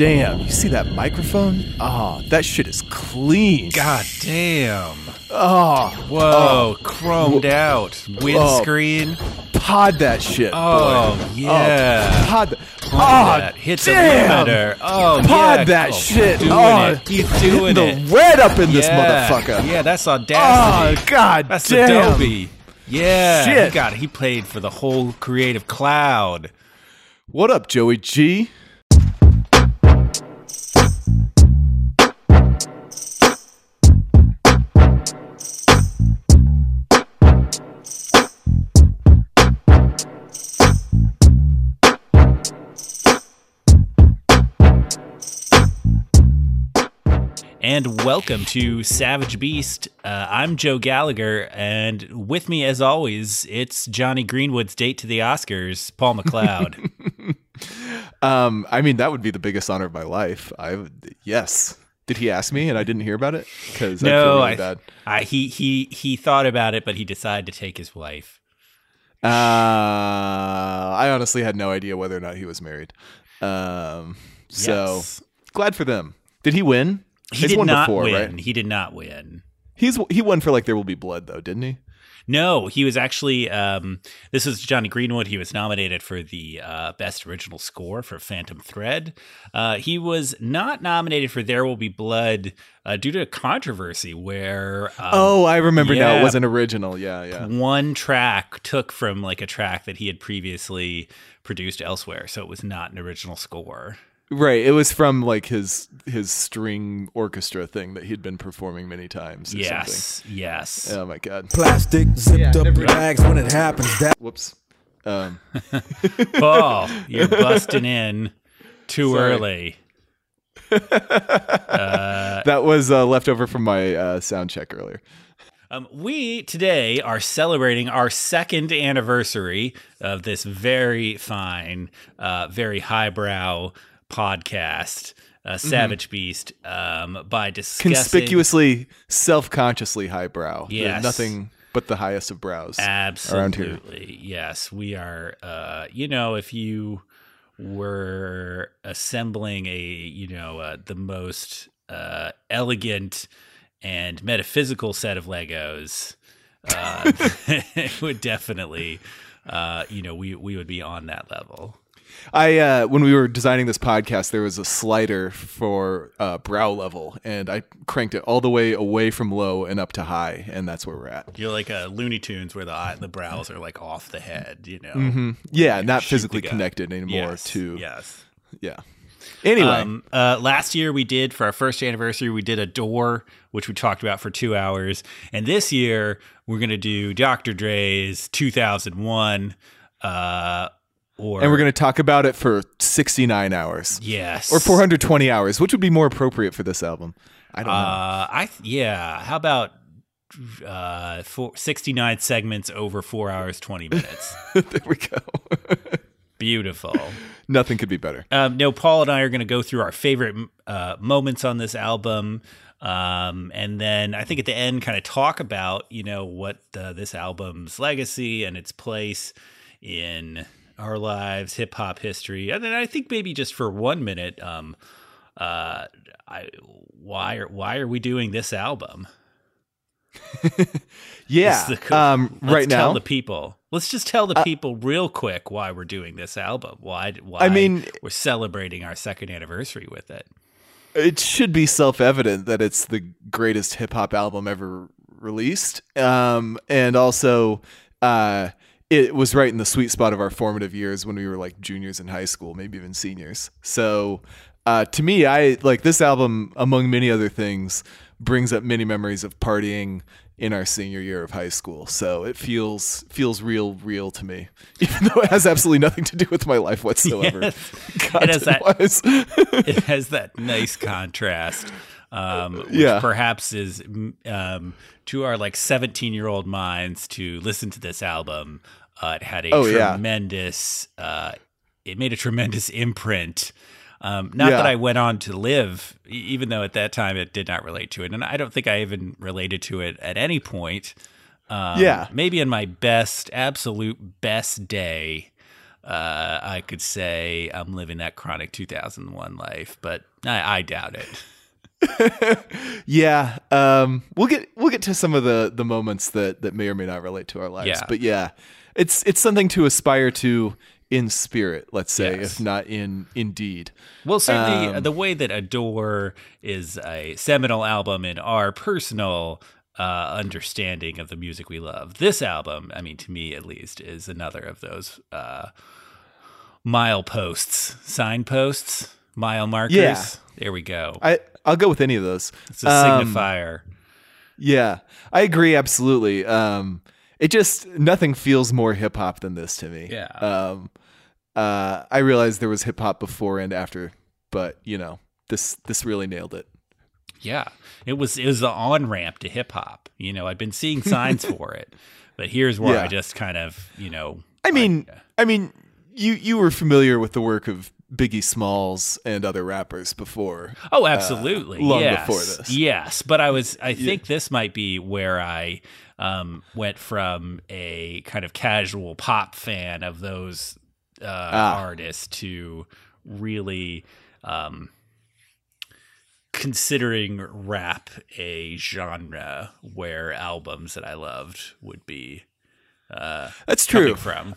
damn. You see that microphone? Oh, that shit is clean. God damn. Oh, Whoa, ah. chromed out. Windscreen. Oh, pod that shit. Oh, boy. Oh, yeah. pod. That. Pod Oh, that. Hits damn. limiter. Oh, Pod yeah. that Oh, shit. Doing oh, it. He's doing the it. red up in this motherfucker. Yeah, that's audacity. Oh god that's damn. Adobe. Yeah. Shit. He got he played for the whole creative cloud. What up, Joey G? And welcome to Savage Beast. Uh, I'm Joe Gallagher, and with me, as always, it's Jonny Greenwood's date to the Oscars, Paul McLeod. Um, I mean that would be the biggest honor of my life. I yes. Did he ask me and I didn't hear about it? Because no, really I, bad. I, he he he thought about it, but he decided to take his wife. Uh, I honestly had no idea whether or not he was married. Um, so Yes. glad for them. Did he win? He He's did won not before, win. right? He did not win. He's he won for like There Will Be Blood though, didn't he? No, he was actually. Um, this was Jonny Greenwood. He was nominated for the uh, best original score for Phantom Thread. Uh, he was not nominated for There Will Be Blood uh, due to a controversy where. Um, oh, I remember now. It wasn't original. Yeah, yeah. one track took from like a track that he had previously produced elsewhere, so it was not an original score. Right. It was from like his his string orchestra thing that he'd been performing many times. Or Yes, yes. Oh my god. Plastic zipped up bags when it happens. That Whoops. Um, Paul, you're busting in too Sorry. early. that was uh, left over from my uh, sound check earlier. Um, we today are celebrating our second anniversary of this very fine, uh, very highbrow podcast, uh, Savage Beast, um, by discussing Conspicuously, self-consciously highbrow. There's Nothing but the highest of brows around here. Absolutely. Yes, we are uh you know if you were assembling a you know uh, the most uh elegant and metaphysical set of Legos uh it would definitely uh you know we we would be on that level. I uh, when we were designing this podcast, there was a slider for uh, brow level, and I cranked it all the way away from low and up to high, and that's where we're at. You're like a Looney Tunes where the eye, the brows are like off the head, you know. Mm-hmm. Yeah, not physically connected anymore Yes, to yes. yeah. Anyway, Um, uh, last year we did for our first anniversary, we did Adore, which we talked about for two hours, and this year we're gonna do Dr. Dre's 2001, uh, or and we're going to talk about it for 69 hours yes or 420 hours, which would be more appropriate for this album. I don't know. Uh, I th- yeah. How about uh, four, 69 segments over four hours 20 minutes? there we go. Beautiful. Nothing could be better. Um, no, Paul and I are going to go through our favorite uh, moments on this album, um, and then I think at the end, kind of talk about you know what uh, this album's legacy and its place in our lives, hip hop history, and then I think maybe just for one minute, um, uh, I, why are why are we doing this album? Yeah. Um, right now, Uh, the people. Let's just tell the people real quick why we're doing this album. Why? Why? I mean- we're celebrating our second anniversary with it. it should be self-evident that it's the greatest hip hop album ever released. Um, and also, uh, it was right in the sweet spot of our formative years when we were like juniors in high school, maybe even seniors. So, uh, to me, I like this album, among many other things, brings up many memories of partying in our senior year of high school. So it feels feels real, real to me, even though it has absolutely nothing to do with my life whatsoever. Yes. It has that- it has that nice contrast, um, which Yeah. perhaps is um, to our like seventeen year old minds to listen to this album. Uh, it had a Oh, yeah. tremendous. Uh, it made a tremendous imprint. Um, not Yeah. that I went on to live, even though at that time it did not relate to it, and I don't think I even related to it at any point. Um, Yeah. maybe in my best, absolute best day, uh, I could say I'm living that chronic 2001 life, but I, I doubt it. yeah, um, we'll get we'll get to some of the the moments that that may or may not relate to our lives. Yeah. But yeah, it's it's something to aspire to in spirit, let's say, Yes. if not in indeed. Well, certainly Um, the way that Adore is a seminal album in our personal uh, understanding of the music we love. This album, I mean, to me at least, is another of those uh, mileposts, signposts, mile markers. Yeah. There we go. I I'll go with any of those. It's a Um, signifier. Yeah, I agree absolutely. Um, it just nothing feels more hip hop than this to me. Yeah. Um, uh, I realized there was hip hop before and after, but you know, this this really nailed it. Yeah, it was it was the on ramp to hip hop. You know, I'd been seeing signs for it, but here's where Yeah. I just kind of you know. I mean, I mean, you you were familiar with the work of Biggie Smalls and other rappers before. Oh, absolutely. Uh, long yes. before this. Yes, but I was. I think this might be where I um, went from a kind of casual pop fan of those uh, Ah. artists to really um, considering rap a genre where albums that I loved would be uh, That's true. from.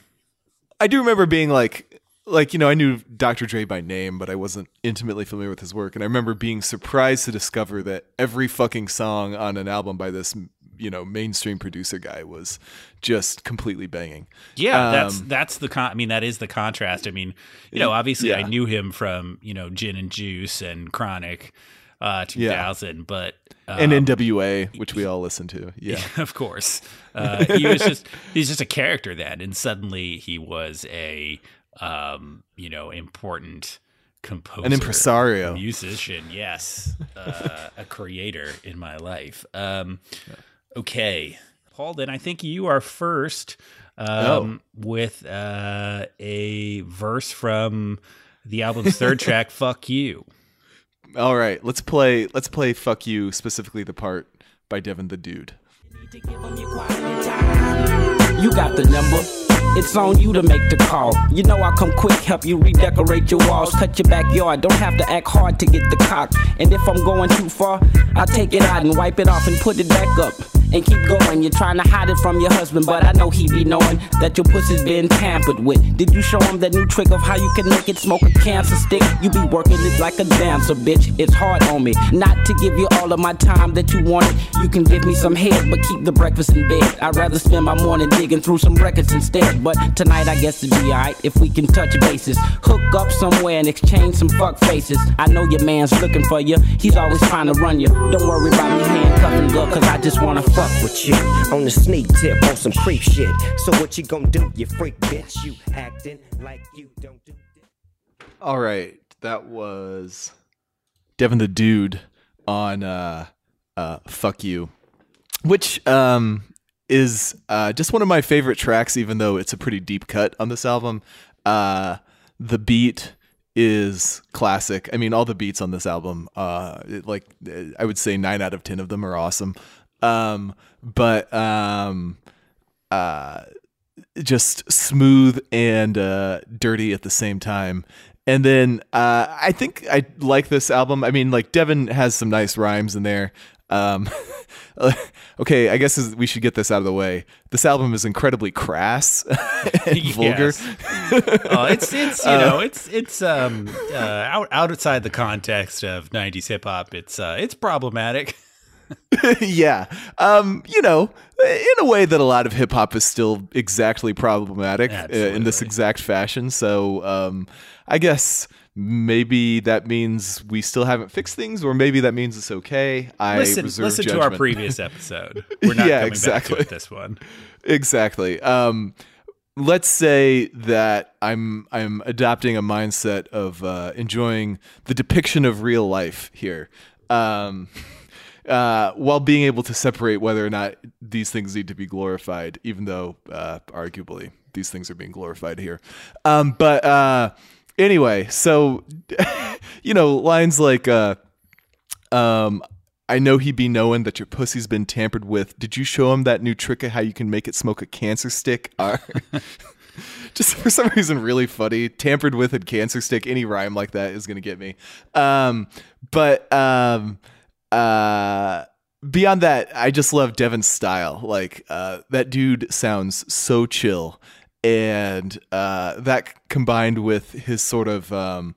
I do remember being like, like you know, I knew Dr. Dre by name, but I wasn't intimately familiar with his work, and I remember being surprised to discover that every fucking song on an album by this, you know, mainstream producer guy was just completely banging. Yeah, that's Um, that's the con- I mean that is the contrast. I mean, you know, obviously I knew him from, you know, Gin and Juice and Chronic uh 2000, but uh, and NWA, which we all listen to. Yeah, of course. Uh, he was just he's just a character then and suddenly he was a um, you know, important composer. an impresario. musician yes uh, a creator in my life um, okay paul then i think you are first um, with uh, a verse from the album's third track fuck you All right, let's play. Let's play. Fuck you, specifically the part by Devin the Dude. You got the number. It's on you to make the call. You know I'll come quick, help you redecorate your walls, cut your backyard. Don't have to act hard to get the cock. And if I'm going too far, I'll take it out and wipe it off and put it back up. And keep going. You're trying to hide it from your husband, but I know he be knowing that your pussy's been tampered with. Did you show him that new trick of how you can make it smoke a cancer stick? You be working it like a dancer, bitch. It's hard on me. Not to give you all of my time that you wanted. You can give me some head, but keep the breakfast in bed. I'd rather spend my morning digging through some records instead. But tonight I guess it'd be alright if we can touch bases. Hook up somewhere and exchange some fuck faces. I know your man's looking for you. He's always trying to run you. Don't worry about me handcuffing girl, cause I just wanna fuck with you. on the sneak tip on some creep shit. So what you gonna do, you freak bitch? You acting like you don't do. All right, that was Devin the Dude on uh, uh, "Fuck You," which um, is uh, just one of my favorite tracks. Even though it's a pretty deep cut on this album, uh, the beat is classic. I mean, all the beats on this album, uh, it- like I would say, nine out of ten of them are awesome. Um, but um, uh, just smooth and uh, dirty at the same time. And then uh, I think I like this album. I mean, like Devin has some nice rhymes in there. Um, okay, I guess we should get this out of the way. This album is incredibly crass and vulgar. Oh, it's it's you know it's it's um uh, out outside the context of '90s hip hop. It's uh, it's problematic. yeah. Um, you know, in a way that a lot of hip hop is still exactly problematic uh, in this exact fashion. So, um, I guess maybe that means we still haven't fixed things, or maybe that means it's okay. I listen listen to our previous episode. We're not Yeah, coming exactly. back to this one. exactly. Um, let's say that I'm I'm adopting a mindset of uh, enjoying the depiction of real life here, um, uh, while being able to separate whether or not these things need to be glorified, even though uh, arguably these things are being glorified here. Um, but uh, anyway, so you know lines like. Uh, um, I know he be knowing that your pussy's been tampered with. Did you show him that new trick of how you can make it smoke a cancer stick? Are just for some reason really funny. Tampered with and cancer stick. Any rhyme like that is gonna get me. Um, but um, uh, beyond that, I just love Devin's style. Like uh, that dude sounds so chill, and uh, that combined with his sort of um,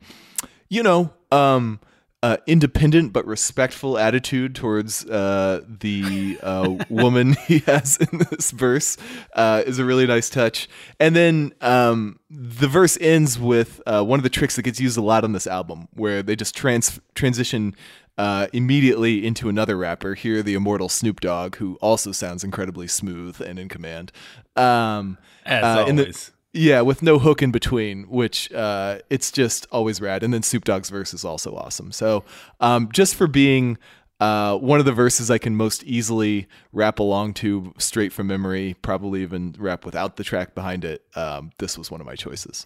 you know um, uh, independent but respectful attitude towards uh, the uh, woman he has in this verse is a really nice touch. And then um, the verse ends with one of the tricks that gets used a lot on this album, where they just trans- transition. Uh, immediately into another rapper here, the immortal Snoop Dogg, who also sounds incredibly smooth and in command. Um, As the- always. yeah, with no hook in between, which uh, it's just always rad. And then Snoop Dogg's verse is also awesome. So um, just for being uh, one of the verses I can most easily rap along to straight from memory, probably even rap without the track behind it, um, this was one of my choices.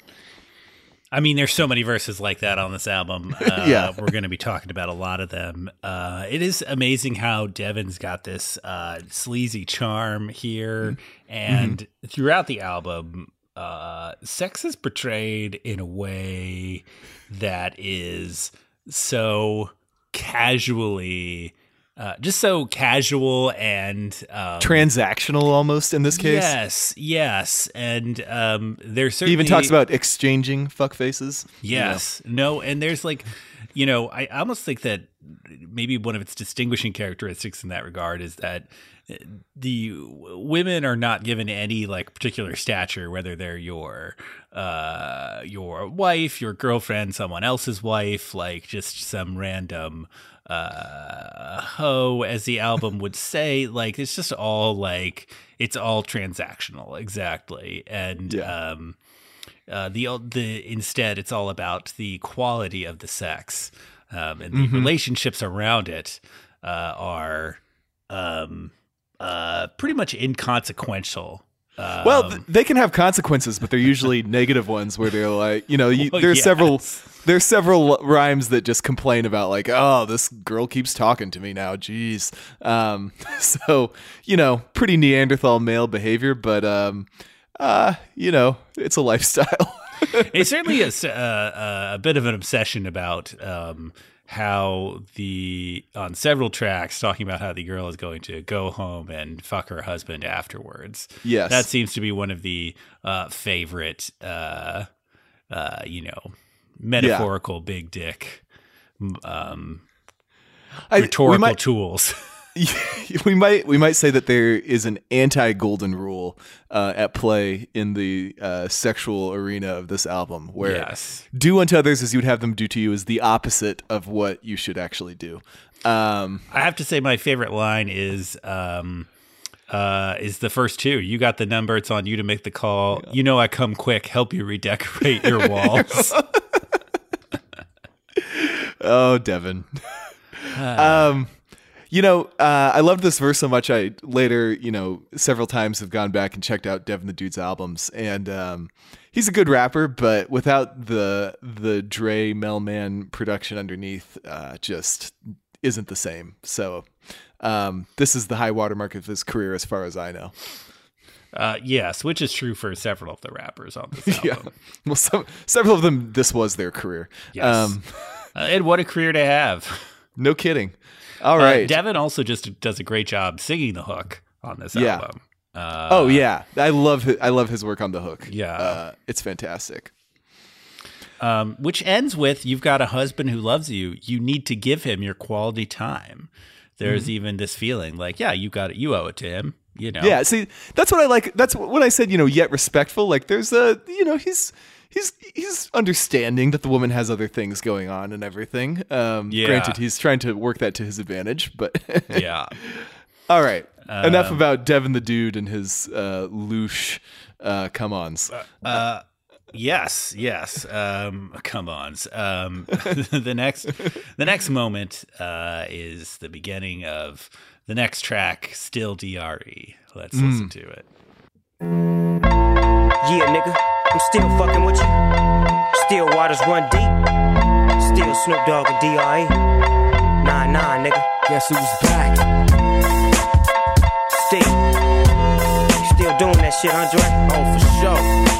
I mean, there's so many verses like that on this album. Uh, Yeah. we're going to be talking about a lot of them. Uh, it is amazing how Devin's got this uh, sleazy charm here, and throughout the album, uh, sex is portrayed in a way that is so casually. Uh, just so casual and um, Transactional almost in this case. Yes, yes, and um, there's He even talks about exchanging fuck faces. Yes. No, and there's like, you know, I almost think that maybe one of its distinguishing characteristics in that regard is that uh, the women are not given any like particular stature whether they're your uh your wife your girlfriend someone else's wife like just some random uh hoe as the album would say like it's just all like it's all transactional exactly and Yeah. um uh, the the instead it's all about the quality of the sex um, and the relationships around it uh, are um, uh, pretty much inconsequential. Um, Well, th- they can have consequences, but they're usually negative ones where they're like, you know, you, Well, there's several yes. There's several rhymes that just complain about like, oh, this girl keeps talking to me now. Jeez. Um, so you know, pretty Neanderthal male behavior, but um, uh, you know, it's a lifestyle. it's certainly a, s- uh, a bit of an obsession about um, how the on several tracks talking about how the girl is going to go home and fuck her husband afterwards. Yes. that seems to be one of the uh, favorite, uh, uh, you know, metaphorical big dick um, I, rhetorical might tools. we might we might say that there is an anti golden rule uh, at play in the uh, sexual arena of this album, where Yes. do unto others as you would have them do to you is the opposite of what you should actually do. Um, I have to say, my favorite line is. Um, uh, is the first two. You got the number. It's on you to make the call. You know I come quick. Help you redecorate your walls. oh, Devin. um, you know, uh, I loved this verse so much. I later, you know, several times have gone back and checked out Devin the Dude's albums, and um, he's a good rapper, but without the the Dre Melman production underneath, uh, just isn't the same. So, um, this is the high watermark of his career, as far as I know. Uh, yes, which is true for several of the rappers on this album. Yeah. Well, some, several of them, this was their career. Yes. Um, Uh, and what a career to have. no kidding. All Uh, right. Devin also just does a great job singing the hook on this Yeah. album. Uh, oh yeah, I love his, I love his work on the hook. Yeah. uh, it's fantastic. um, which ends with you've got a husband who loves you. You need to give him your quality time. There's Mm-hmm. even this feeling like, yeah, you got it. You owe it to him. You know. Yeah, see, that's what I like. That's when I said, you know, yet respectful. Like, there's a, you know, he's he's he's understanding that the woman has other things going on and everything. Um, Yeah. Granted, he's trying to work that to his advantage, but Yeah. all right. Enough Um, about Devin the dude and his uh, louche uh, come-ons. Uh, yes, yes. Um, come on. Um, the next, the next moment uh, is the beginning of the next track. Still Dre. Let's listen to it. Yeah, nigga, I'm still fucking with you. Still waters run deep. Still Snoop Dogg and D.R.E. Nah, nah, nigga. Guess who's back? Still. Still doing that shit, Andre? Oh, for sure.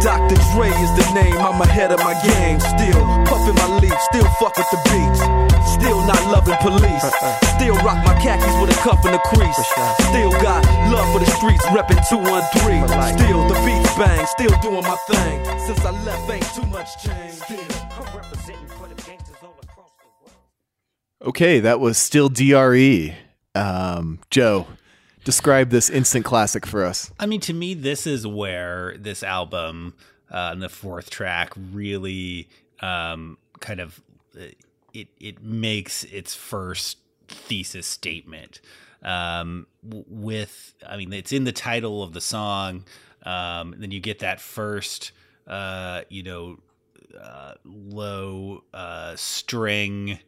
Dr. Dre is the name, I'm ahead of my game. Still puffin' my leaf, still fuck with the beats. Still not loving police. Still rock my khakis with a cuff and a crease. Still got love for the streets, reppin' 213. Still the beats bang, still doing my thing. Since I left, ain't too much change. Still. I'm representing for the gangsters all across the world. Okay, that was still DRE. Um, Joe, describe this instant classic for us. I mean, to me, this is where this album uh, the fourth track really um, kind of uh, it it makes its first thesis statement. Um, with, I mean, it's in the title of the song. Um, then you get that first, uh, you know, uh, low uh, string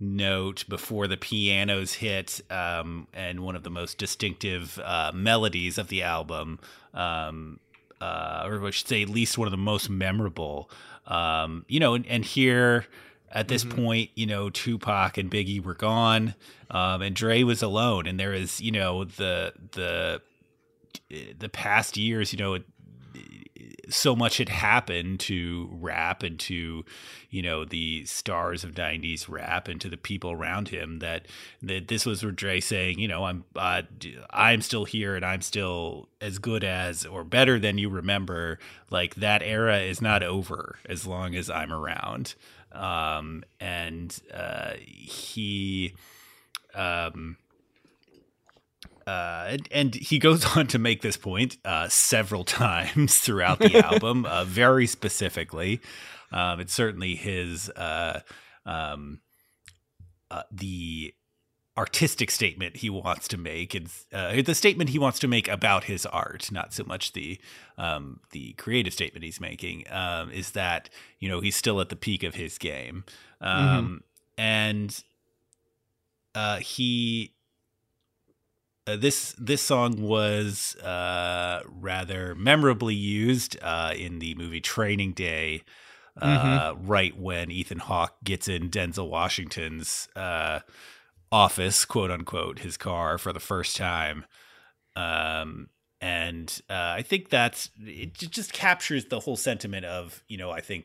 note before the pianos hit, um, and one of the most distinctive uh, melodies of the album, um, uh, or I should say, at least one of the most memorable. Um, you know, and, and here at this point, you know, Tupac and Biggie were gone, um, and Dre was alone, and there is, you know, the the the past years, you know, so much had happened to rap and to you know the stars of 90s rap and to the people around him that that this was Dre saying you know I'm uh, I'm still here and I'm still as good as or better than you remember. Like that era is not over as long as I'm around. Um and uh he um uh, and, and he goes on to make this point uh, several times throughout the album, uh, very specifically. Um, it's certainly his uh, um, uh, the artistic statement he wants to make, and uh, the statement he wants to make about his art, not so much the um, the creative statement he's making, um, is that you know he's still at the peak of his game, um, and uh, he uh, this this song was uh, rather memorably used uh, in the movie Training Day, uh, right when Ethan Hawke gets in Denzel Washington's uh, office, quote unquote, his car for the first time. Um, and uh, I think that's it. Just captures the whole sentiment of you know I think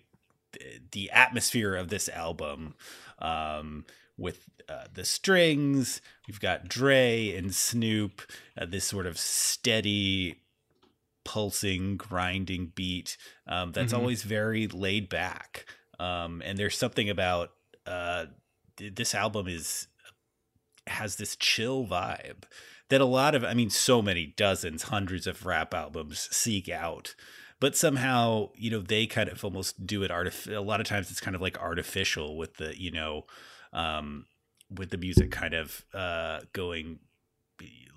th- the atmosphere of this album um, with uh, the strings. We've got Dre and Snoop, uh, this sort of steady, pulsing, grinding beat um, that's always very laid back. Um, and there's something about uh, th- this album is has this chill vibe that a lot of, I mean, so many dozens, hundreds of rap albums seek out. But somehow, you know, they kind of almost do it artif- A lot of times, it's kind of like artificial with the, you know, um, with the music kind of uh, going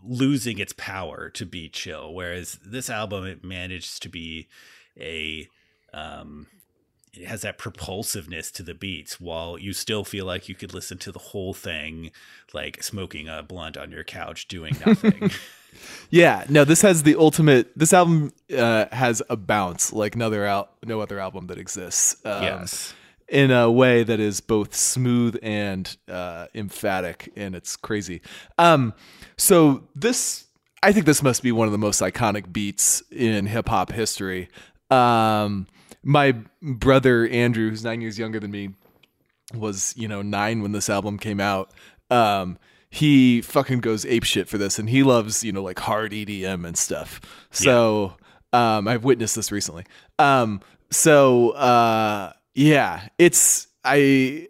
losing its power to be chill whereas this album it managed to be a um it has that propulsiveness to the beats while you still feel like you could listen to the whole thing like smoking a blunt on your couch doing nothing Yeah, no, this has the ultimate. This album uh, has a bounce like no other al- no other album that exists. Um, yes in a way that is both smooth and uh, emphatic, and it's crazy. Um, so this, I think this must be one of the most iconic beats in hip hop history. Um, my brother Andrew, who's nine years younger than me, was you know nine when this album came out. Um, he fucking goes ape shit for this, and he loves you know like hard EDM and stuff. So um, I've witnessed this recently. Um, so uh, yeah, it's I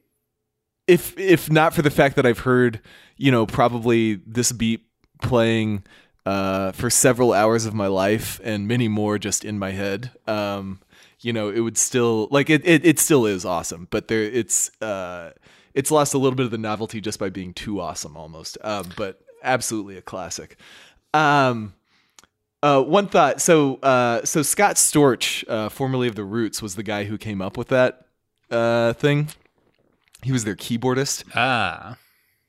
if if not for the fact that I've heard you know probably this beat playing uh, for several hours of my life and many more just in my head. Um, you know, it would still like it, it. It still is awesome, but there it's uh, it's lost a little bit of the novelty just by being too awesome almost. Um, but absolutely a classic. Um, Uh, one thought. So, uh, so Scott Storch, uh, formerly of the Roots, was the guy who came up with that uh, thing. He was their keyboardist. Ah.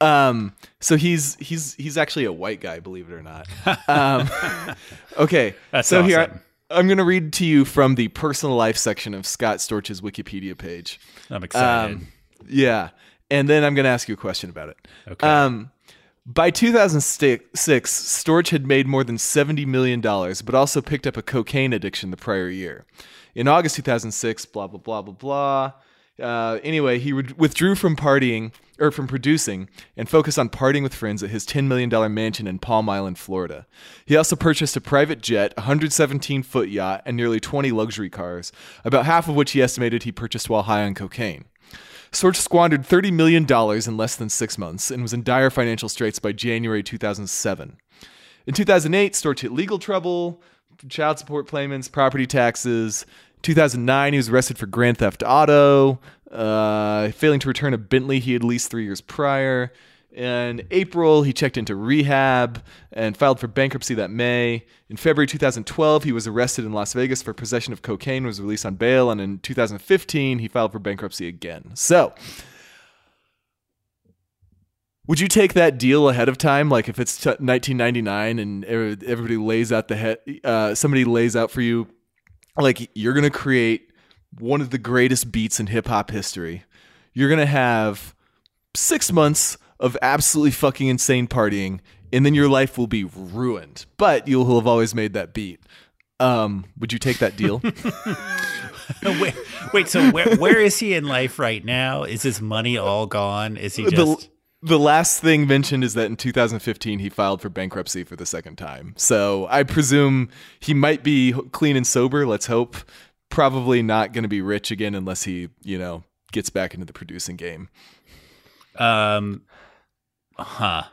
Um, so he's he's he's actually a white guy, believe it or not. Um, okay, That's so here awesome. I, I'm going to read to you from the personal life section of Scott Storch's Wikipedia page. I'm excited. Um, yeah, and then I'm going to ask you a question about it. Okay. Um, by 2006, Storch had made more than $70 million, but also picked up a cocaine addiction the prior year. In August 2006, blah, blah, blah, blah, blah. Uh, anyway, he would- withdrew from partying or from producing and focused on partying with friends at his $10 million mansion in Palm Island, Florida. He also purchased a private jet, a 117 foot yacht, and nearly 20 luxury cars, about half of which he estimated he purchased while high on cocaine. Storch squandered $30 million in less than six months and was in dire financial straits by January 2007. In 2008, Storch hit legal trouble, child support payments, property taxes. 2009, he was arrested for grand theft auto, uh, failing to return a Bentley he had leased three years prior. In April, he checked into rehab and filed for bankruptcy that May. In February 2012, he was arrested in Las Vegas for possession of cocaine, was released on bail, and in 2015, he filed for bankruptcy again. So, would you take that deal ahead of time? Like if it's t- 1999 and everybody lays out the head, uh, somebody lays out for you, like you're gonna create one of the greatest beats in hip hop history. You're gonna have six months of absolutely fucking insane partying, and then your life will be ruined. But you'll have always made that beat. Um, would you take that deal? wait, wait, so where where is he in life right now? Is his money all gone? Is he the, just the last thing mentioned is that in 2015 he filed for bankruptcy for the second time. So I presume he might be clean and sober. Let's hope. Probably not going to be rich again unless he, you know, gets back into the producing game. um huh.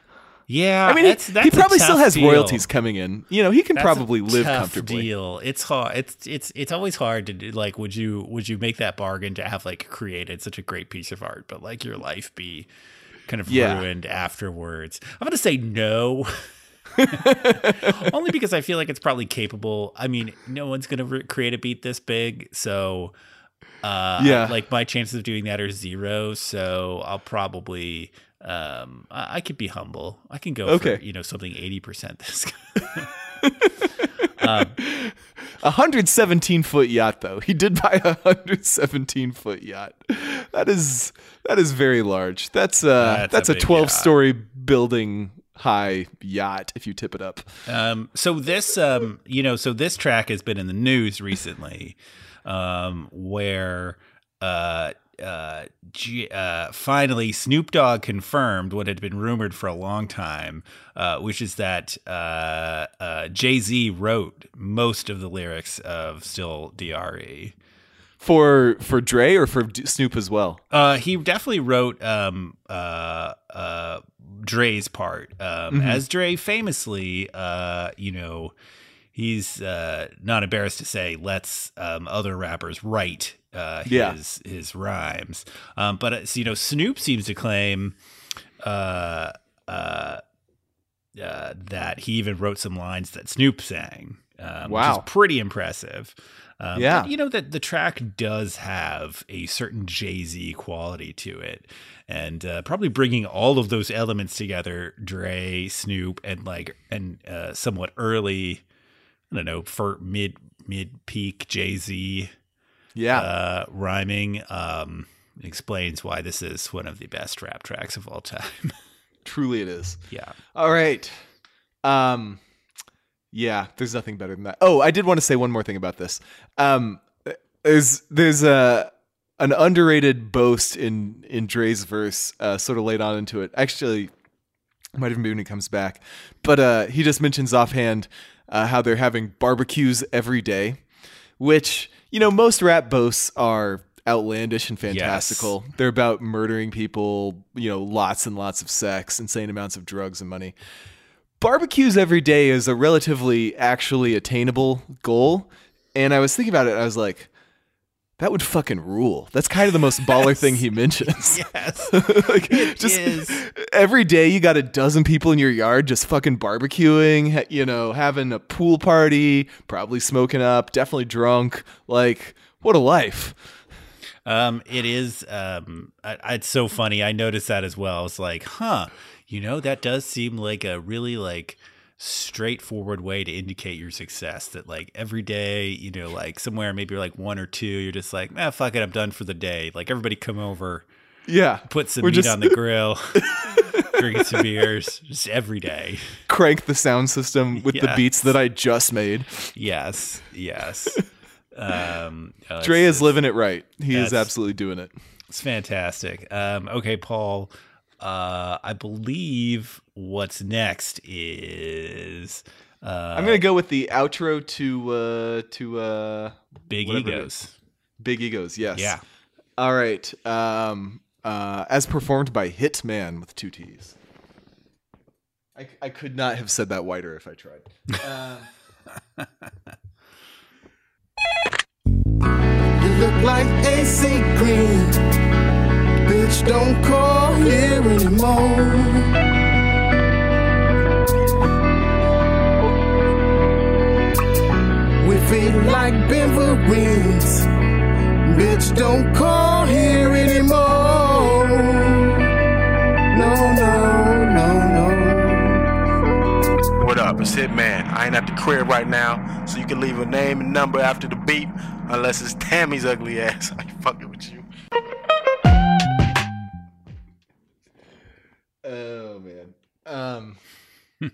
Yeah, I mean, he, that's, that's he probably still has deal. royalties coming in. You know, he can That's probably live comfortably. Deal. It's hard. It's it's it's always hard to do. Like, would you would you make that bargain to have like created such a great piece of art, but like your life be kind of Yeah. ruined afterwards? I'm gonna say no. Only because I feel like it's probably capable. I mean, no one's gonna re- create a beat this big, so uh, Yeah. like my chances of doing that are zero. So I'll probably um, I, I could be humble. I can go Okay. for you know something eighty percent this. A 117 foot yacht, though. He did buy a 117 foot yacht. That is that is very large. That's uh That's that's, a a, 12 yacht. story building high yacht if you tip it up. Um, so this, um, you know, so this track has been in the news recently, um, where uh, uh, G- uh, finally Snoop Dogg confirmed what had been rumored for a long time, uh, which is that uh, uh, Jay Z wrote most of the lyrics of "Still Dre." For for Dre or for D- Snoop as well. Uh, he definitely wrote um, uh, uh, Dre's part. Um, As Dre famously, uh, you know, he's uh, not embarrassed to say, lets um, other rappers write uh, his Yeah. his rhymes. Um, but uh, you know, Snoop seems to claim uh, uh, uh, that he even wrote some lines that Snoop sang. Um, Wow. which is pretty impressive. Um, Yeah. but, you know that the track does have a certain Jay Z quality to it, and uh, probably bringing all of those elements together, Dre, Snoop, and like and uh, somewhat early, I don't know, for mid mid peak Jay Z Yeah. uh, rhyming, um, explains why this is one of the best rap tracks of all time. Truly it is. yeah. All right. Um yeah, there's nothing better than that. Oh, I did want to say one more thing about this. Um there's there's a an underrated boast in in Dre's verse uh sort of laid on into it. Actually might even be when he comes back. But uh he just mentions offhand uh, how they're having barbecues every day, which, you know, most rap boasts are outlandish and fantastical. They're about murdering people, you know, lots and lots of sex, insane amounts of drugs and money barbecues every day is a relatively actually attainable goal. And I was thinking about it, I was like, that would fucking rule. That's kind of the most baller thing he mentions. Yes. like, It just is. every day you got a dozen people in your yard just fucking barbecuing, you know, having a pool party, probably smoking up, definitely drunk. Like, what a life. Um, it is. Um, I, I- it's so funny. I noticed that as well. It's like, huh, you know, that does seem like a really like straightforward way to indicate your success. That like every day, you know, like somewhere maybe like one or two, you're just like, ah, fuck it, I'm done for the day. Like everybody come over, Yeah. put some meat just- on the grill, drinking some beers, just every day. Crank the sound system with the beats that I just made. Yes, yes. Um, uh, Dre is living it right. He is absolutely doing it. It's fantastic. Um, okay, Paul. Uh, I believe what's next is uh, I'm gonna go with the outro to uh to uh big egos. Big Egos, yes. Yeah. All right. Um uh as performed by Hitman with two T's. I, I could not have said that wider if I tried. Um, You look like AC Green. Bitch, don't call here anymore. We feel like Ben Vereen's. Bitch, don't call here anymore. No, no, no, no. What up? It's Hitman. I ain't at the crib right now, so you can leave a name and number after the beep, unless it's Tammy's ugly ass. I ain't fucking with you. Oh man. Um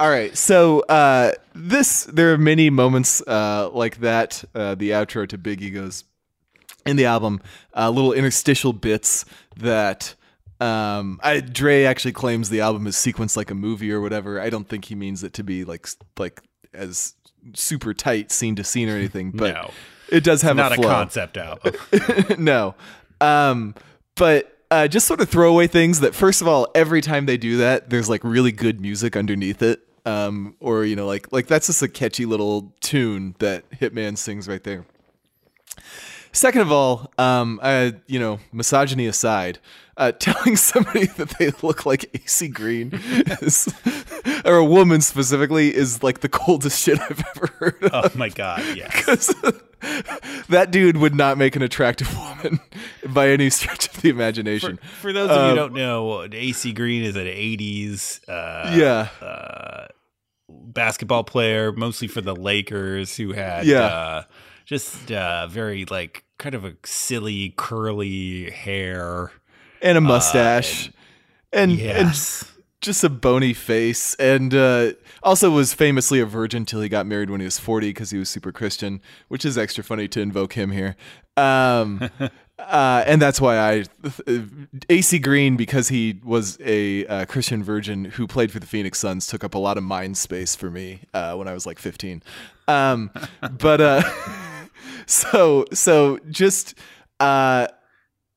All right. So uh this there are many moments uh like that, uh the outro to Big Egos in the album, uh, little interstitial bits that um I Dre actually claims the album is sequenced like a movie or whatever. I don't think he means it to be like like as super tight scene to scene or anything, but No. it does have Not a a flow. concept album. no. Um, but uh, just sort of throwaway things that, first of all, every time they do that, there's like really good music underneath it. Um, or you know, like like that's just a catchy little tune that Hitman sings right there. Second of all, um, I, you know, misogyny aside, uh, telling somebody that they look like AC Green is, or a woman specifically, is like the coldest shit I've ever heard of. oh my god, yes. that dude would not make an attractive woman by any stretch of the imagination. for those of you Um, who don't know, AC Green is an '80s uh, yeah, uh, basketball player, mostly for the Lakers, who had Yeah. Uh, just uh, very like kind of a silly curly hair. and a mustache, and and Yes. just a bony face, and uh, also was famously a virgin till he got married when he was forty because he was super Christian, which is extra funny to invoke him here. Um, uh, and that's why I AC Green because he was a uh, Christian virgin who played for the Phoenix Suns took up a lot of mind space for me uh, when I was like fifteen. Um, but uh, so so just uh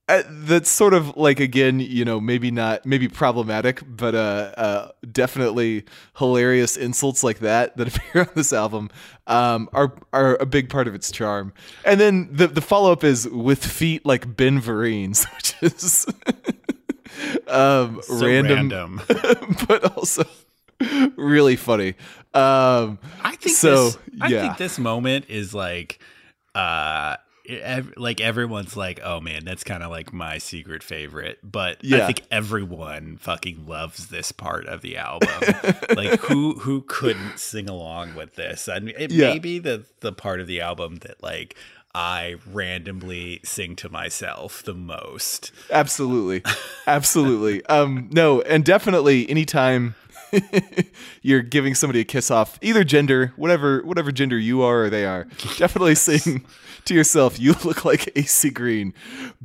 uh, that's sort of like again you know maybe not maybe problematic but uh, uh definitely hilarious insults like that that appear on this album um are are a big part of its charm. And then the the follow-up is with feet like ben Vereen's, which is um So random, random. but also really funny. Um I think so this, I yeah. think this moment is like uh ev- like everyone's like oh man that's kind of like my secret favorite but i think everyone fucking loves this part of the album like who who couldn't sing along with this and it Yeah. may be the the part of the album that like i randomly sing to myself the most Absolutely. Absolutely. um no, and definitely anytime you're giving somebody a kiss off, either gender, whatever whatever gender you are or they are, definitely sing to yourself, you look like AC Green.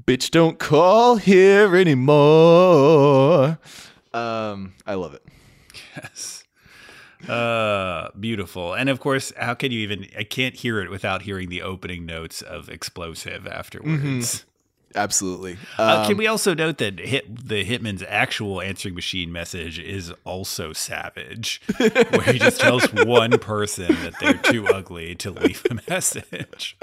Bitch don't call here anymore. Um I love it. Yes. Uh, beautiful. And of course, how can you even? I can't hear it without hearing the opening notes of "Explosive" afterwards. Absolutely. Uh, um, uh, can we also note that hit, the hitman's actual answering machine message is also savage, where he just tells one person that they're too ugly to leave a message.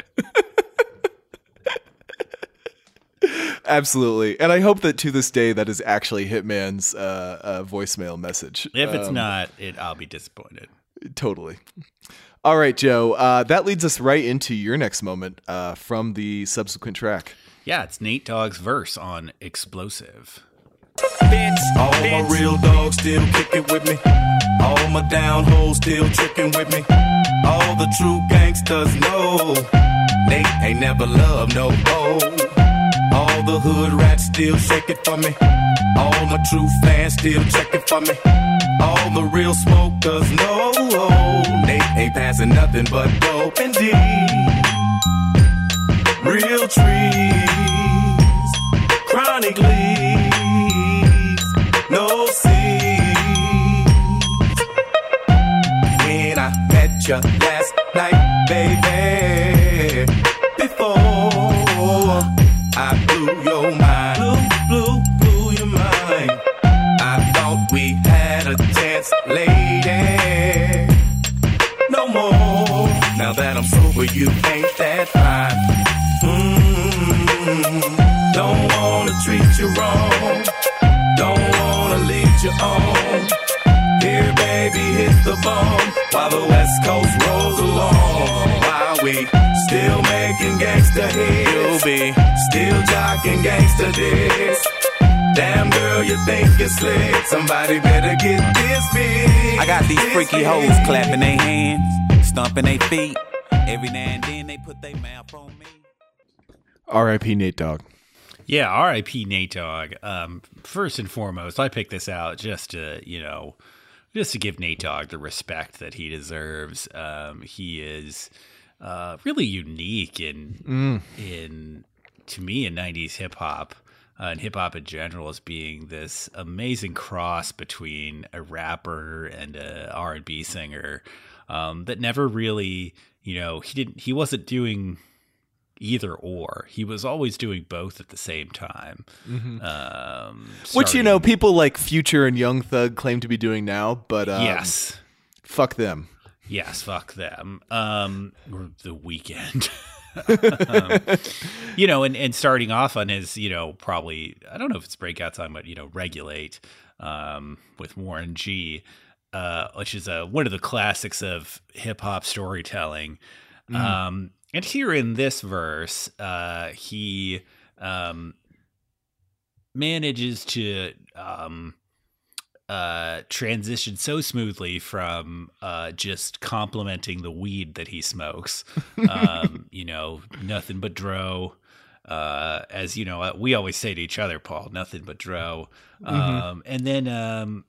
Absolutely. And I hope that to this day that is actually Hitman's uh, uh, voicemail message. If it's um, not, it I'll be disappointed. Totally. All right, Joe. Uh, that leads us right into your next moment uh, from the subsequent track. Yeah, it's Nate Dogg's verse on Xxplosive. All my real dogs still kicking with me. All my down hoes still tricking with me. All the true gangsters know Nate ain't never loved no hoe. All the hood rats still shake it for me. All my true fans still check it for me. All the real smokers know Nate ain't passing nothing but dope and D. Real trees, chronic leaves, no seeds. When I met you last night, baby, the bomb while the West Coast rolls along. While we still making gangsta hits, you'll be still jocking gangsta dicks. Damn girl, you think you're slick? Somebody better get this big. I got these freaky big. hoes clapping their hands, stomping their feet. Every now and then they put their mouth on me. R.I.P. Nate Dogg. Yeah, R.I.P. Nate Dogg. Um, first and foremost, I picked this out just to you know, just to give Nate Dogg the respect that he deserves. Um, he is uh, really unique in in to me in '90s hip hop. Uh, and hip hop in general as being this amazing cross between a rapper and a R&B singer um, that never really, you know, he didn't, he wasn't doing either or. He was always doing both at the same time. Um, Which you know, people like Future and Young Thug claim to be doing now, but um, yes, fuck them. yes, fuck them. Um, or the Weeknd. um, you know, and, and starting off on his, you know, probably I don't know if it's breakout time, but you know, regulate um, with Warren G, uh, which is a one of the classics of hip hop storytelling. Um, and here in this verse, uh, he um, manages to um, uh, transition so smoothly from uh, just complimenting the weed that he smokes. Um, you know, nothing but dro. Uh, as you know, uh, we always say to each other, Paul, nothing but dro. Um, and then um,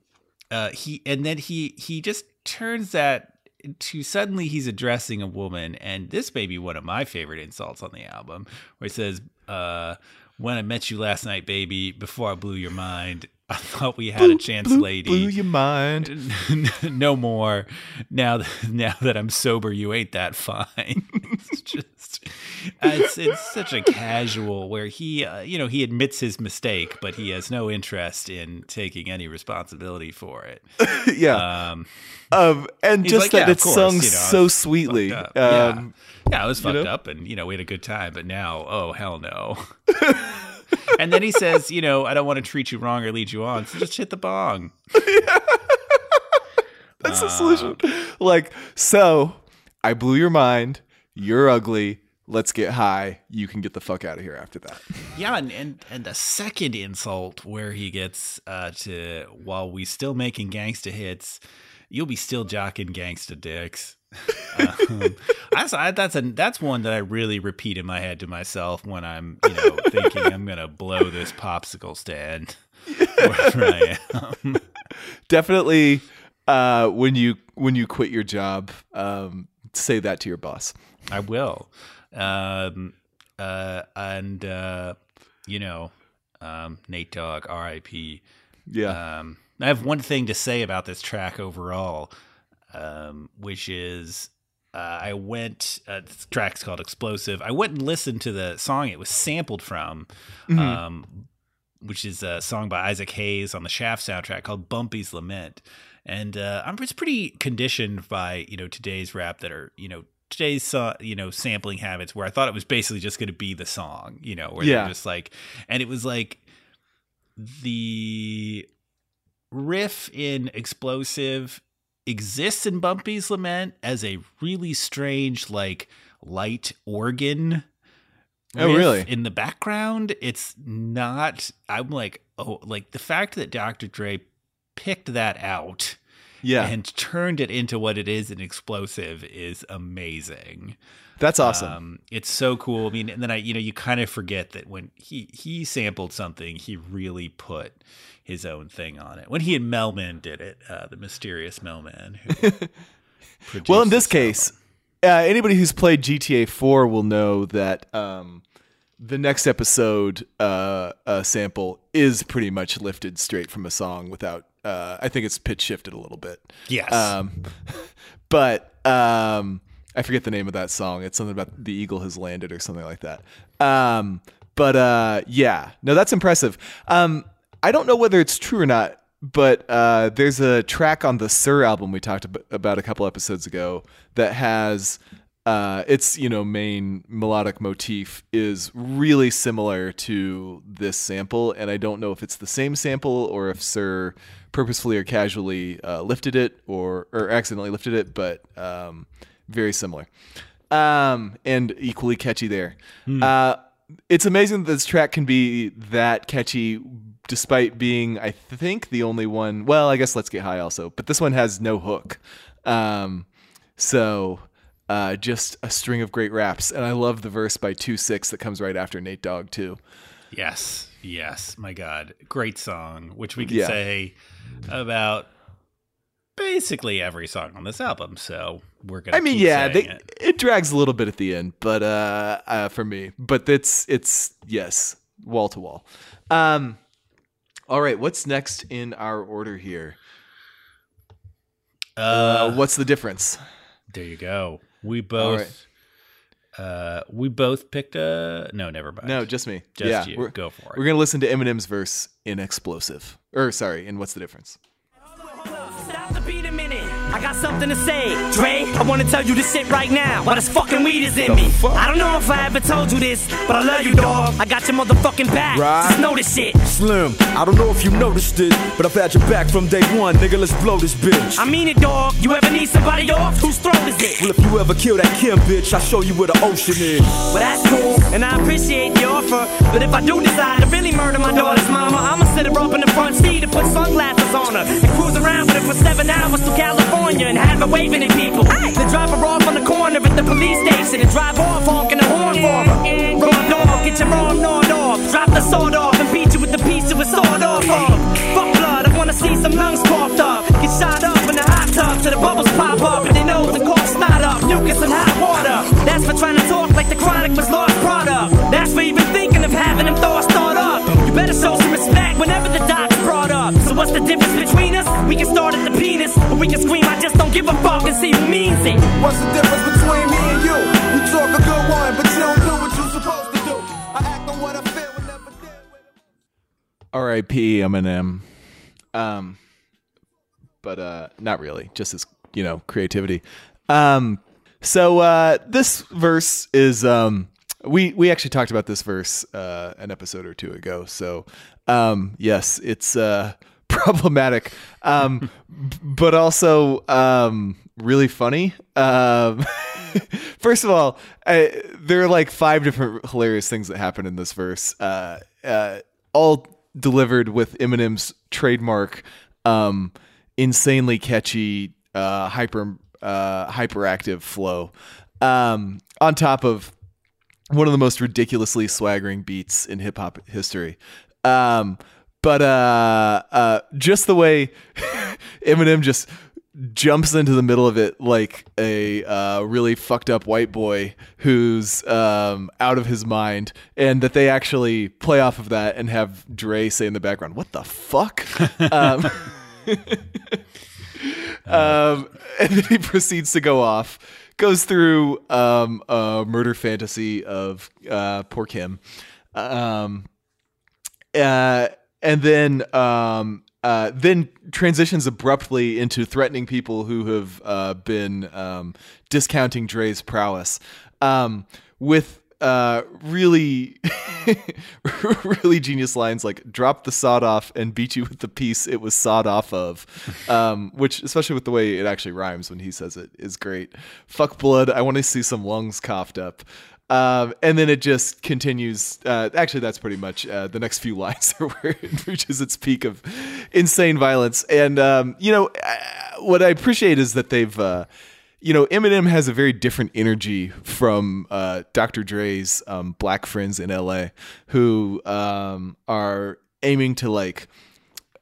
uh, he and then he he just turns that to suddenly he's addressing a woman, and this may be one of my favorite insults on the album, where he says, uh, "When I met you last night, baby, before I blew your mind." I thought we had a chance, Blew- lady. Blew your mind. no more. Now, now that I'm sober, you ain't that fine. it's just, it's it's such a casual where he, uh, you know, he admits his mistake, but he has no interest in taking any responsibility for it. yeah. Um, Um, and just like, that yeah, it's course, sung you know, so sweetly. Um, yeah. yeah, I was fucked know? up, and you know, we had a good time. But now, oh hell no. and then he says, you know, I don't want to treat you wrong or lead you on, so just hit the bong. That's the solution. Like, so I blew your mind. You're ugly. Let's get high. You can get the fuck out of here after that. Yeah, and and, and the second insult where he gets uh, to while we still making gangsta hits, you'll be still jocking gangsta dicks. um, that's I, that's a that's one that I really repeat in my head to myself when I'm you know thinking I'm gonna blow this popsicle stand. Wherever I am. Definitely, uh, when you when you quit your job, um, say that to your boss. I will. Um, uh, and uh, you know, um, Nate Dogg, R.I.P. Yeah. Um, I have one thing to say about this track overall, um, which is uh, I went. Uh, this track's called "Xxplosive." I went and listened to the song it was sampled from, um, which is a song by Isaac Hayes on the Shaft soundtrack called "Bumpy's Lament." And uh, I'm just pretty conditioned by you know today's rap that are you know Jay's song, you know, sampling habits where I thought it was basically just going to be the song, you know, where Yeah. they're just like, and it was like the riff in Xxplosive exists in Bumpy's Lament as a really strange, like, light organ. Oh, really? In the background, it's not. I'm like, oh, like the fact that Dr. Dre picked that out Yeah, and turned it into what it is an Xxplosive is amazing. that's awesome. Um, it's so cool. I mean, and then I, you know, you kind of forget that when he he sampled something, he really put his own thing on it. When he and Mel-Man did it, uh, the mysterious Mel-Man. Who well, in this case, uh, anybody who's played GTA 4 will know that um, the next episode uh, uh, sample is pretty much lifted straight from a song without. Uh, I think it's pitch shifted a little bit. yes, Um, but um, I forget the name of that song. It's something about the eagle has landed or something like that. Um, but uh, yeah, no, that's impressive. Um, I don't know whether it's true or not, but uh, there's a track on the Sir album we talked about a couple episodes ago that has. Uh, its you know main melodic motif is really similar to this sample, and I don't know if it's the same sample or if Sir purposefully or casually uh, lifted it or or accidentally lifted it, but um, very similar, um, and equally catchy there. Uh, it's amazing that this track can be that catchy, despite being, I think, the only one. Well, I guess Let's Get High also, but this one has no hook. Um, so uh, just a string of great raps, and I love the verse by Two Six that comes right after Nate Dogg too. yes, yes. My God, great song, which we could Yeah. say about basically every song on this album. So we're gonna. I mean, yeah, they, it. it drags a little bit at the end, but uh, uh, for me, but it's it's yes, wall to wall. Um, all right, what's next in our order here? Uh, what's the difference? There you go. We All both uh we both picked a no, never mind. No, just me. Just yeah, you. Go for it. We're gonna listen to Eminem's verse in Xxplosive, or sorry, in What's the Difference? I got something to say. Dre, I wanna tell you this shit right now. While this fucking weed is in me. I don't know if I ever told you this, but I love you, dog. I got your motherfucking back. Right. Just know this shit. Slim, I don't know if you noticed it, but I've had your back from day one, nigga. Let's blow this bitch. I mean it, dog. You ever need somebody off? Whose throat is it? well, if you ever kill that Kim bitch, I'll show you where the ocean is. Well, that's cool, and I appreciate the offer. But if I do decide to really murder my daughter's mama, I'ma sit her up in the front seat and put sunglasses on her and cruise around with her for seven hours to California and have her waving at people. Then drop her off on the corner at the police station and drive off honking the horn for her. Raw dog, get your arm gnawed off. Drop the sword off and beat you with the piece of a sword off of. Fuck blood, I wanna see some lungs coughed up. Get shot up in the hot tub till the bubbles pop up and they nose and cough snot up. Mucus and hot water. That's for trying to talk like the chronic was lost product. That's for even thinking of having them thoughts thought up. You better show some respect whenever the doc's brought up. So what's the difference between us? We can start at the penis, or we can scream, I just don't give a fuck and see who means it. What's the difference between me and you? You talk a good one, but you don't do what you're supposed to do. I act on what I feel and never deal with it. R.I.P. Eminem. Um, but uh, not really. Just as you know, creativity. Um, so uh, this verse is um, we we actually talked about this verse uh, an episode or two ago. So um, yes, it's uh, problematic, um, but also um, really funny. Um, first of all, I, there are like five different hilarious things that happen in this verse. Uh, uh, all delivered with Eminem's trademark, um, insanely catchy, uh, hyper uh, hyperactive flow. Um, on top of one of the most ridiculously swaggering beats in hip hop history. Um, but uh, uh, just the way Eminem just jumps into the middle of it like a uh, really fucked up white boy who's um, out of his mind, and that they actually play off of that and have Dre say in the background, "What the fuck." um, um, and then he proceeds to go off, goes through um, a murder fantasy of uh, poor Kim, um, uh, and then um, uh, then transitions abruptly into threatening people who have uh, been um, discounting Dre's prowess. Um, with uh, really, really genius lines like "drop the sawed off and beat you with the piece it was sawed off of," um, which, especially with the way it actually rhymes when he says it, is great. Fuck blood. I want to see some lungs coughed up. Um, and then it just continues. Uh, actually, that's pretty much uh, the next few lines are where it reaches its peak of insane violence. And um, you know, uh, what I appreciate is that they've, uh, you know, Eminem has a very different energy from uh, Dr. Dre's um, Black friends in L.A. who um, are aiming to like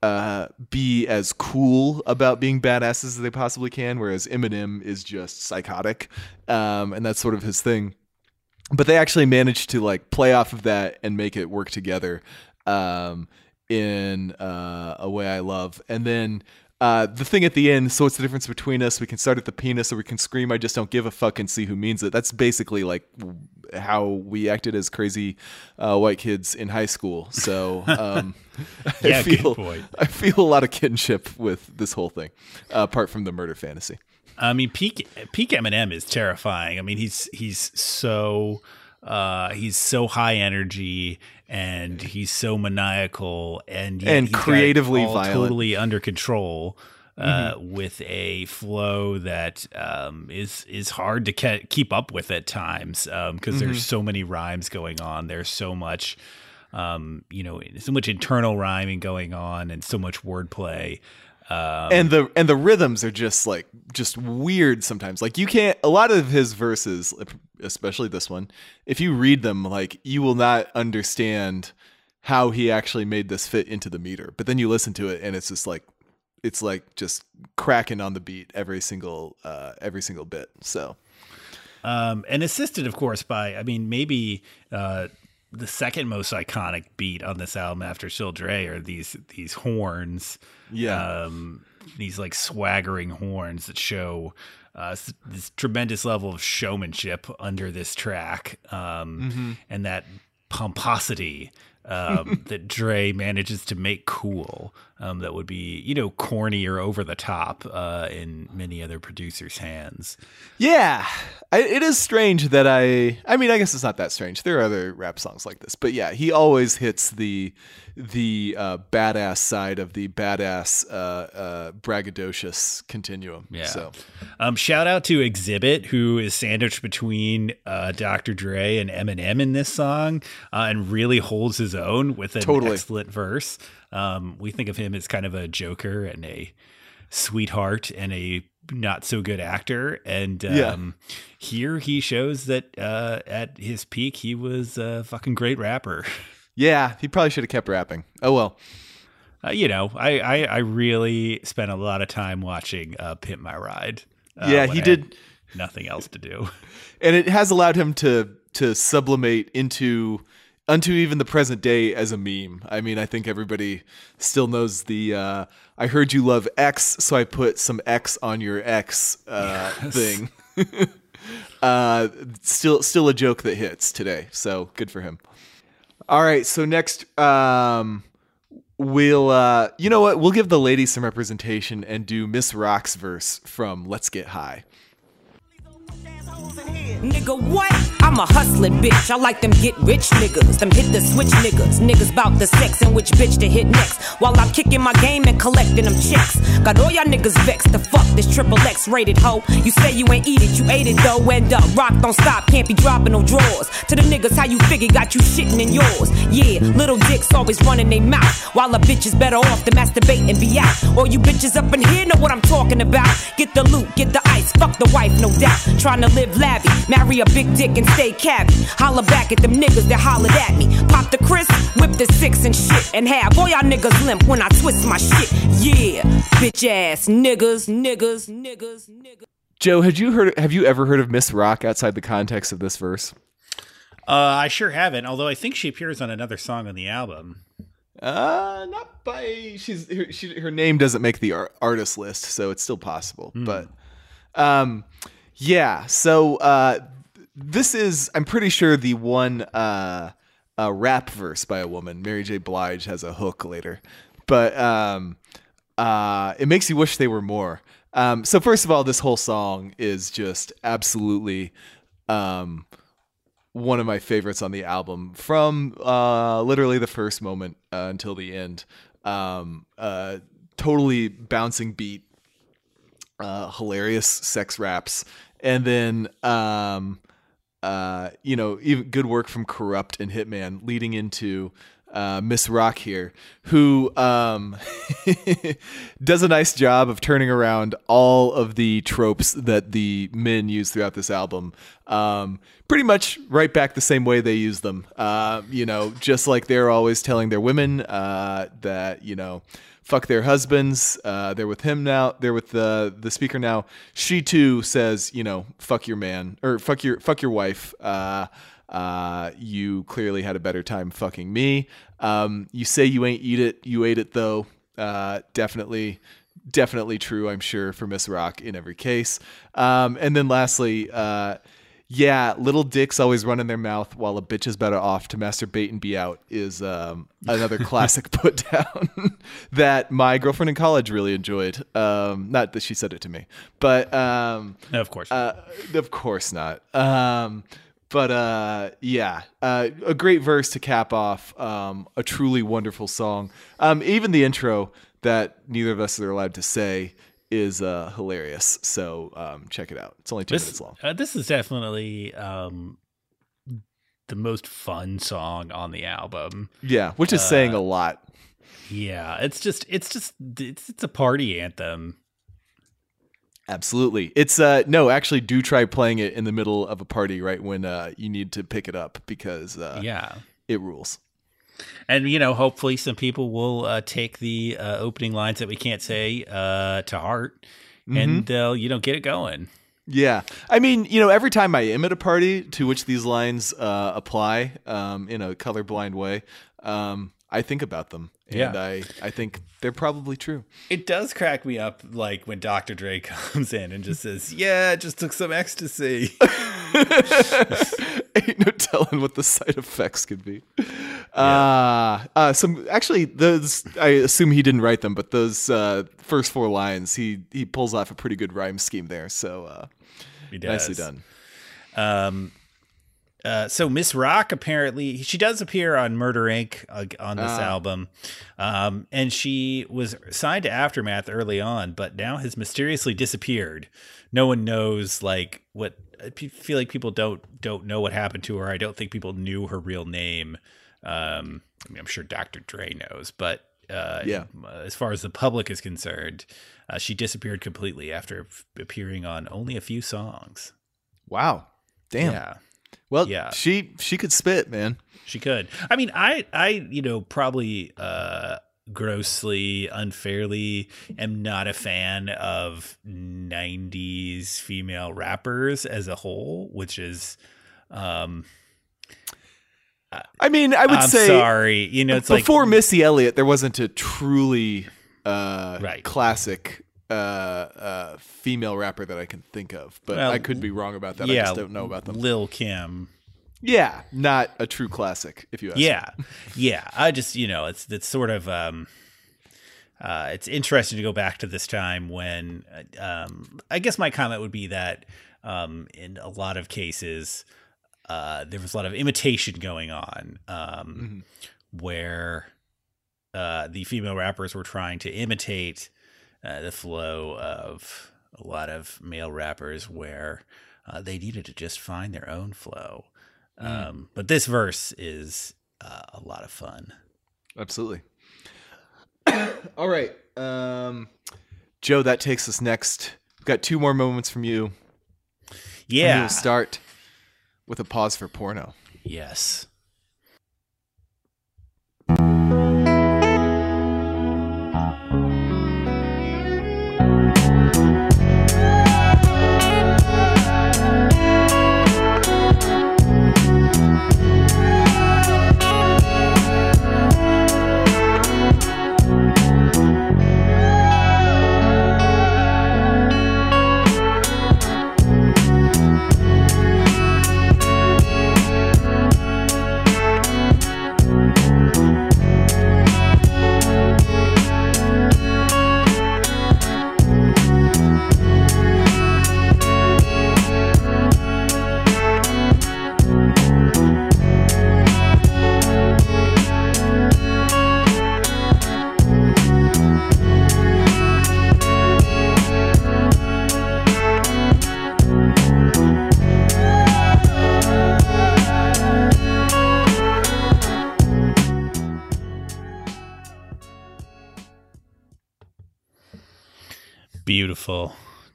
uh, be as cool about being badasses as they possibly can, whereas Eminem is just psychotic, um, and that's sort of his thing but they actually managed to like play off of that and make it work together um, in uh, a way I love. And then uh, the thing at the end, so what's the difference between us? We can start at the penis or we can scream, I just don't give a fuck and see who means it. That's basically like how we acted as crazy uh, white kids in high school. So um, Yeah, I feel. I feel a lot of kinship with this whole thing, uh, apart from the murder fantasy. I mean, peak peak Eminem is terrifying. I mean, he's he's so uh, he's so high energy and he's so maniacal and And creatively totally under control. Uh, Mm-hmm. with a flow that um, is is hard to ke- keep up with at times because Mm-hmm. there's so many rhymes going on. There's so much, um, you know, so much internal rhyming going on, and so much wordplay. Um, and the and the rhythms are just like just weird sometimes. Like you can't a lot of his verses especially this one if you read them like you will not understand how he actually made this fit into the meter. But then you listen to it and it's just like it's like just cracking on the beat every single uh every single bit so. Um, and assisted, of course, by I mean maybe uh, the second most iconic beat on this album after Still Dre are these these horns, yeah um, these like swaggering horns that show uh, this tremendous level of showmanship under this track, um, and that pomposity. um, that Dre manages to make cool, um, that would be you know corny or over the top uh, in many other producers' hands. Yeah, I, it is strange that I. I mean, I guess it's not that strange. There are other rap songs like this, but yeah, he always hits the the uh, badass side of the badass uh, uh, braggadocious continuum. Yeah. So Um, shout out to Xzibit, who is sandwiched between uh, Dr. Dre and Eminem in this song, uh, and really holds his own with an Totally. excellent verse. Um, we think of him as kind of a joker and a sweetheart and a not so good actor. And Yeah. um, here he shows that uh, at his peak, he was a fucking great rapper. yeah, he probably should have kept rapping. Oh well. Uh, you know, I, I I really spent a lot of time watching uh, "Pimp My Ride." uh, Yeah, he I did. nothing else to do. and it has allowed him to to sublimate into unto even the present day as a meme. I mean, I think everybody still knows the uh, "I heard you love X, so I put some X on your X" uh, thing. uh, still, still a joke that hits today. So good for him. All right, so next, um, we'll uh, you know what? We'll give the ladies some representation and do Ms. Roq's verse from "Let's Get High." Nigga, what? I'm a hustling bitch. I like them get rich niggas, them hit the switch niggas. Niggas bout the sex and which bitch to hit next. While I'm kicking my game and collecting them checks. Got all y'all niggas vexed to fuck this triple X rated hoe. You say you ain't eat it, you ate it though. End up, rock don't stop, can't be dropping no drawers. To the niggas, how you figure got you shitting in yours. Yeah, little dicks always running they mouth. While a bitch is better off to masturbate and be out. All you bitches up in here know what I'm talking about. Get the loot, get the ice, fuck the wife, no doubt. Trying to live lavvy, marry a big dick and stay cabby. Holla back at them niggas that hollered at me. Pop the Chris, whip the six and shit. And have all y'all niggas limp when I twist my shit. Yeah, bitch ass niggas, niggas, niggas, niggas. Joe, had you heard? Have you ever heard of Ms. Roq outside the context of this verse? Uh, I sure haven't. Although I think she appears on another song on the album. Uh, not by she's her, she, her name doesn't make the ar- artist list, so it's still possible. But, um, yeah. So uh, this is I'm pretty sure the one uh, rap verse by a woman. Mary J. Blige has a hook later, but um, uh, it makes you wish they were more. Um, so first of all, this whole song is just absolutely um, one of my favorites on the album from uh, literally the first moment uh, until the end. Um, uh, totally bouncing beat, uh, hilarious sex raps, and then um, uh, you know even good work from Kurupt and Hittman leading into uh, Ms. Roq here, who um, does a nice job of turning around all of the tropes that the men use throughout this album. Um, pretty much right back the same way they use them. Uh, you know, just like they're always telling their women uh, that you know. Fuck their husbands. Uh, they're with him now. They're with the the speaker now. She too says, you know, fuck your man or fuck your fuck your wife. Uh, uh, you clearly had a better time fucking me. Um, you say you ain't eat it. You ate it though. Uh, definitely, definitely true. I'm sure for Ms. Roq in every case. Um, and then lastly, uh, yeah, little dicks always run in their mouth while a bitch is better off to masturbate and be out is um, another classic put down that my girlfriend in college really enjoyed. Um, not that she said it to me, but um, No, of course. uh, of course not. Um, but uh, yeah, uh, a great verse to cap off um, a truly wonderful song. Um, even the intro that neither of us are allowed to say is uh, hilarious. So um, check it out. It's only two minutes long. uh, this is definitely um, the most fun song on the album. Yeah, which is saying a lot. Yeah, it's just it's just it's it's a party anthem. Absolutely. It's uh no, actually do try playing it in the middle of a party right when uh you need to pick it up because uh Yeah. it rules. And you know, hopefully, some people will uh, take the uh, opening lines that we can't say uh, to heart, and they'll you know get it going. Yeah. I mean, you know, every time I am at a party to which these lines uh apply um in a colorblind way, um I think about them and Yeah. I I think they're probably true. It does crack me up, like when Dr. Dre comes in and just says, "Yeah, I just took some ecstasy." Ain't no telling what the side effects could be. Uh, uh, some actually, those I assume he didn't write them, but those uh, first four lines, he he pulls off a pretty good rhyme scheme there. So uh, nicely done. Um, uh, so Ms. Roq apparently she does appear on Murder Ink Uh, on this album, um, and she was signed to Aftermath early on, but now has mysteriously disappeared. No one knows like what. I feel like people don't don't know what happened to her. I don't think people knew her real name. Um, I mean, I'm sure Dr. Dre knows, but uh, Yeah. as far as the public is concerned, uh, she disappeared completely after f- appearing on only a few songs. Wow, damn. Yeah. Well, Yeah. she she could spit, man. She could. I mean, I, I, you know, probably uh, grossly, unfairly, am not a fan of '90s female rappers as a whole, which is, um, I mean, I would I'm say sorry, you know, it's like before Missy Elliott, there wasn't a truly uh, Right. classic uh, uh, female rapper that I can think of. But Well, I could be wrong about that. I just don't know about them. Lil Kim. Yeah, not a true classic, if you ask. me. Yeah, yeah. I just, you know, it's it's sort of. um uh, it's interesting to go back to this time when uh, um, I guess my comment would be that um, in a lot of cases uh, there was a lot of imitation going on um, where uh, the female rappers were trying to imitate uh, the flow of a lot of male rappers where uh, they needed to just find their own flow. Um, but this verse is uh, a lot of fun. absolutely. All right, um, Joe. That takes us next. We've got two more moments from you. Yeah. we'll start with a pause for porno. Yes.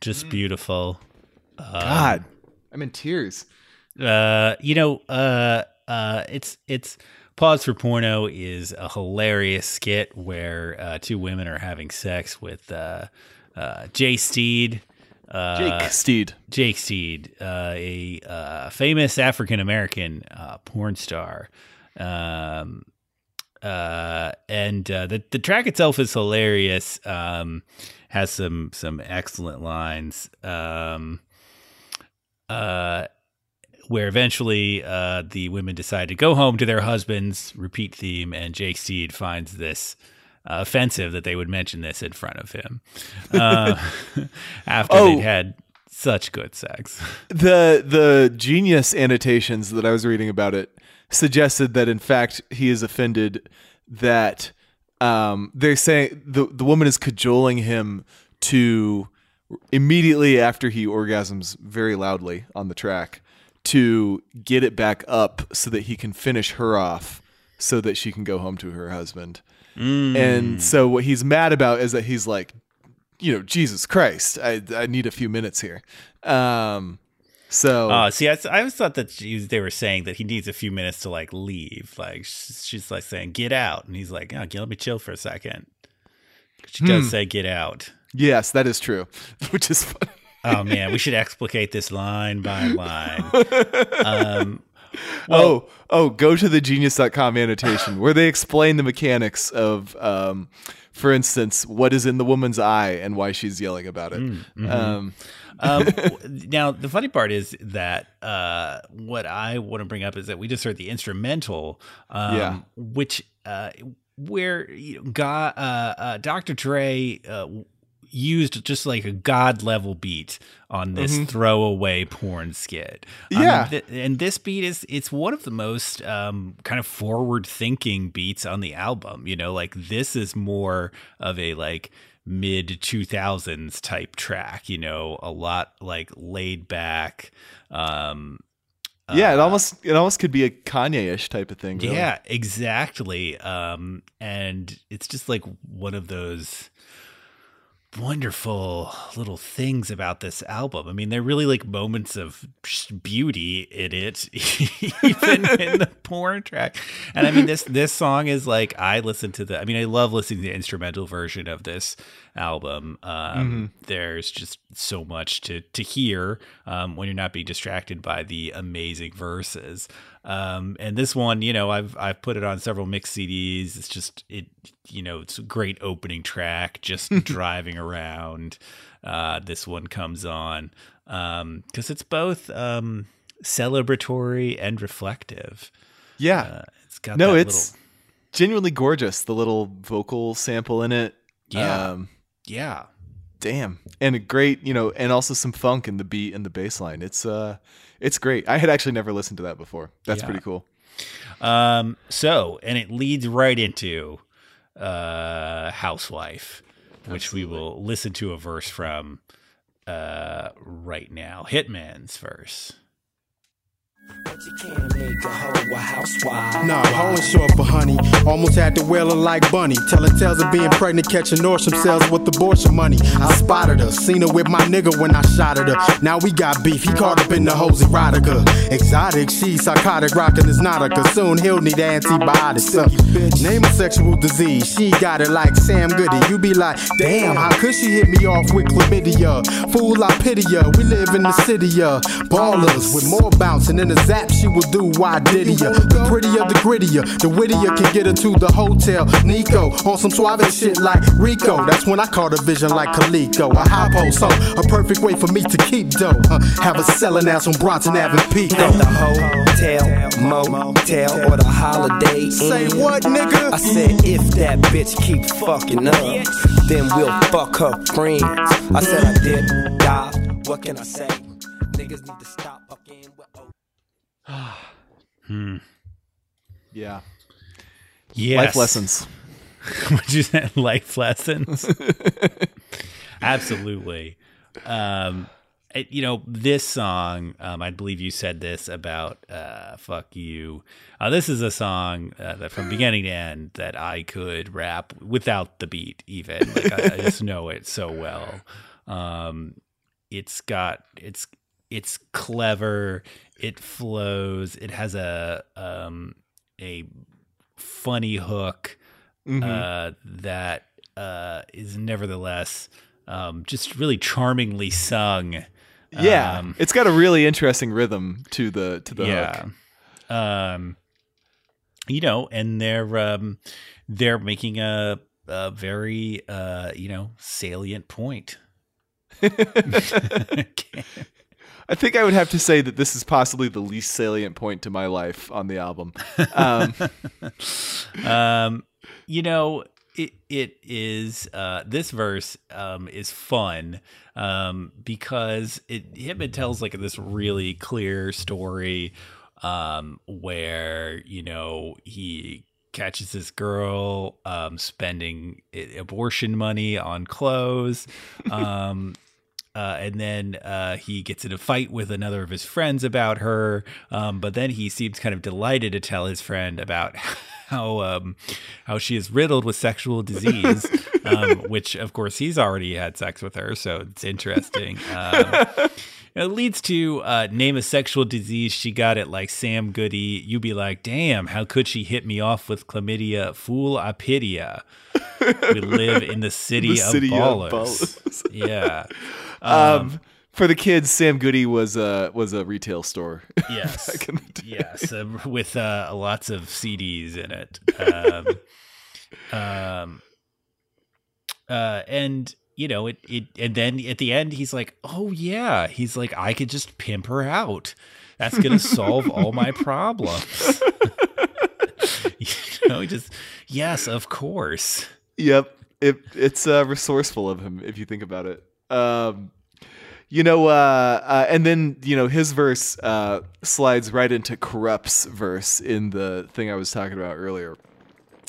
Just Mm. beautiful. God, I'm in tears. Uh, you know, uh, uh, it's it's pause for porno is a hilarious skit where uh, two women are having sex with uh, uh, Jay Steed. Uh, Jake Steed. Jake Steed, uh, a uh, famous African American uh, porn star. Um, uh, and uh, the the track itself is hilarious. Um, has some some excellent lines. Um, uh, where eventually uh, the women decide to go home to their husbands. Repeat theme, and Jake Steed finds this. Uh, offensive that they would mention this in front of him uh, after Oh. they'd had such good sex. the the genius annotations that I was reading about it suggested that in fact he is offended that um, they're saying the the woman is cajoling him to immediately after he orgasms very loudly on the track to get it back up so that he can finish her off so that she can go home to her husband. And so what he's mad about is that he's like you know, Jesus Christ, I I need a few minutes here. Um, so Oh, see, I, I always thought that she, they were saying that he needs a few minutes to like leave. Like she's, she's like saying, "Get out," and he's like, "Oh, let me chill for a second. She does Hmm. say, "Get out." yes, that is true, which is funny. Oh man, we should explicate this line by line. Um, oh, oh, go to the genius.com annotation where they explain the mechanics of, um, for instance, what is in the woman's eye and why she's yelling about it. mhm. Um, um, now the funny part is that uh, what I want to bring up is that we just heard the instrumental, um, Yeah. which uh, where you know, God, uh, uh, Dr. Dre uh, used just like a god level beat on this Mhm. throwaway porn skit. Um, Yeah. th- and this beat is it's one of the most um, kind of forward thinking beats on the album. You know, like this is more of a like mid 2000s type track you know a lot like laid back um yeah, it almost it almost could be a Kanye-ish type of thing. really. yeah exactly um and it's just like one of those wonderful little things about this album. I mean they're really like moments of beauty in it even in the porn track. And i mean this this song is like i listen to the i mean i love listening to the instrumental version of this album um there's just so much to to hear um when you're not being distracted by the amazing verses um and this one you know i've i've put it on several mix cds it's just it you know it's a great opening track just driving around uh this one comes on um because it's both um celebratory and reflective Yeah. uh, it's got no, it's genuinely gorgeous. The little vocal sample in it. Yeah. Um, yeah damn. And a great, you know, and also some funk in the beat and the bass line. It's uh it's great. I had actually never listened to that before. That's Yeah. pretty cool. Um, so, and it leads right into uh, Housewife, which we will listen to a verse from uh, right now. Hittman's verse. Nah, hoeing short for honey. Almost had to whale her like Bunny. Telling tales of being pregnant, catching Nordstrom cells with abortion money. I spotted her, seen her with my nigga when I shot at her. Now we got beef, he caught up in the hose erotica. Exotic, she psychotic, rocking his nautica. Soon he'll need antibiotics. Uh, name a sexual disease, she got it like Sam Goody. You be like, damn, how could she hit me off with chlamydia? Fool, I pity ya. We live in the city, uh, ballers with more bouncing in the zap. She will do why did ya? The prettier, the grittier, the wittier can get her to the hotel. Nico on some suave shit like Rico. That's when I caught a vision like Kaliko. A high post, so a perfect way for me to keep dough. Uh, have a selling ass on Bronson Avenue Pico. At the hotel, motel, or the holiday Inn. Say what, nigga? I said if that bitch keep fucking up, then we'll fuck her friends. I said I did die. What can I say? Niggas need to stop fucking. Hmm. Yeah. Yes. Life lessons. Would you say life lessons? Absolutely. Um, it- you know, this song, um, I believe you said this about uh, "fuck you." Uh, this is a song uh, that, from beginning to end, that I could rap without the beat, even. Like I, I just know it so well. Um, it's got it's it's clever. It flows. It has a um a funny hook Mhm. uh, that uh, is nevertheless um, just really charmingly sung. Yeah, Um, it's got a really interesting rhythm to the to the yeah. hook. Um, you know, and they're um, they're making a, a very uh, you know salient point. I think I would have to say that this is possibly the least salient point to my life on the album. Um, um, you know, it it is uh, this verse um, is fun um, because it Hittman tells like this really clear story um, where you know he catches this girl um, spending abortion money on clothes. Uh, and then uh, he gets in a fight with another of his friends about her. Um, but then he seems kind of delighted to tell his friend about how um, how she is riddled with sexual disease, um, which of course he's already had sex with her, so it's interesting. Um, it leads to uh, name a sexual disease she got it like Sam Goody. You'd be like, damn, how could she hit me off with chlamydia? Fool, I pity ya. We live in the city, The of, city of ballers. ballers. yeah. Um, for the kids, Sam Goody was a was a retail store. Yes. back in the day. yes, uh, with uh, lots of CDs in it. Um, um, uh, and you know it, it. And then at the end, he's like, "Oh yeah," he's like, "I could just pimp her out. That's gonna solve all my problems." you know, just yes, of course. Yep. It, it's uh, resourceful of him if you think about it. Um, you know, uh, uh, and then you know his verse uh, slides right into Kurupt's verse in the thing I was talking about earlier,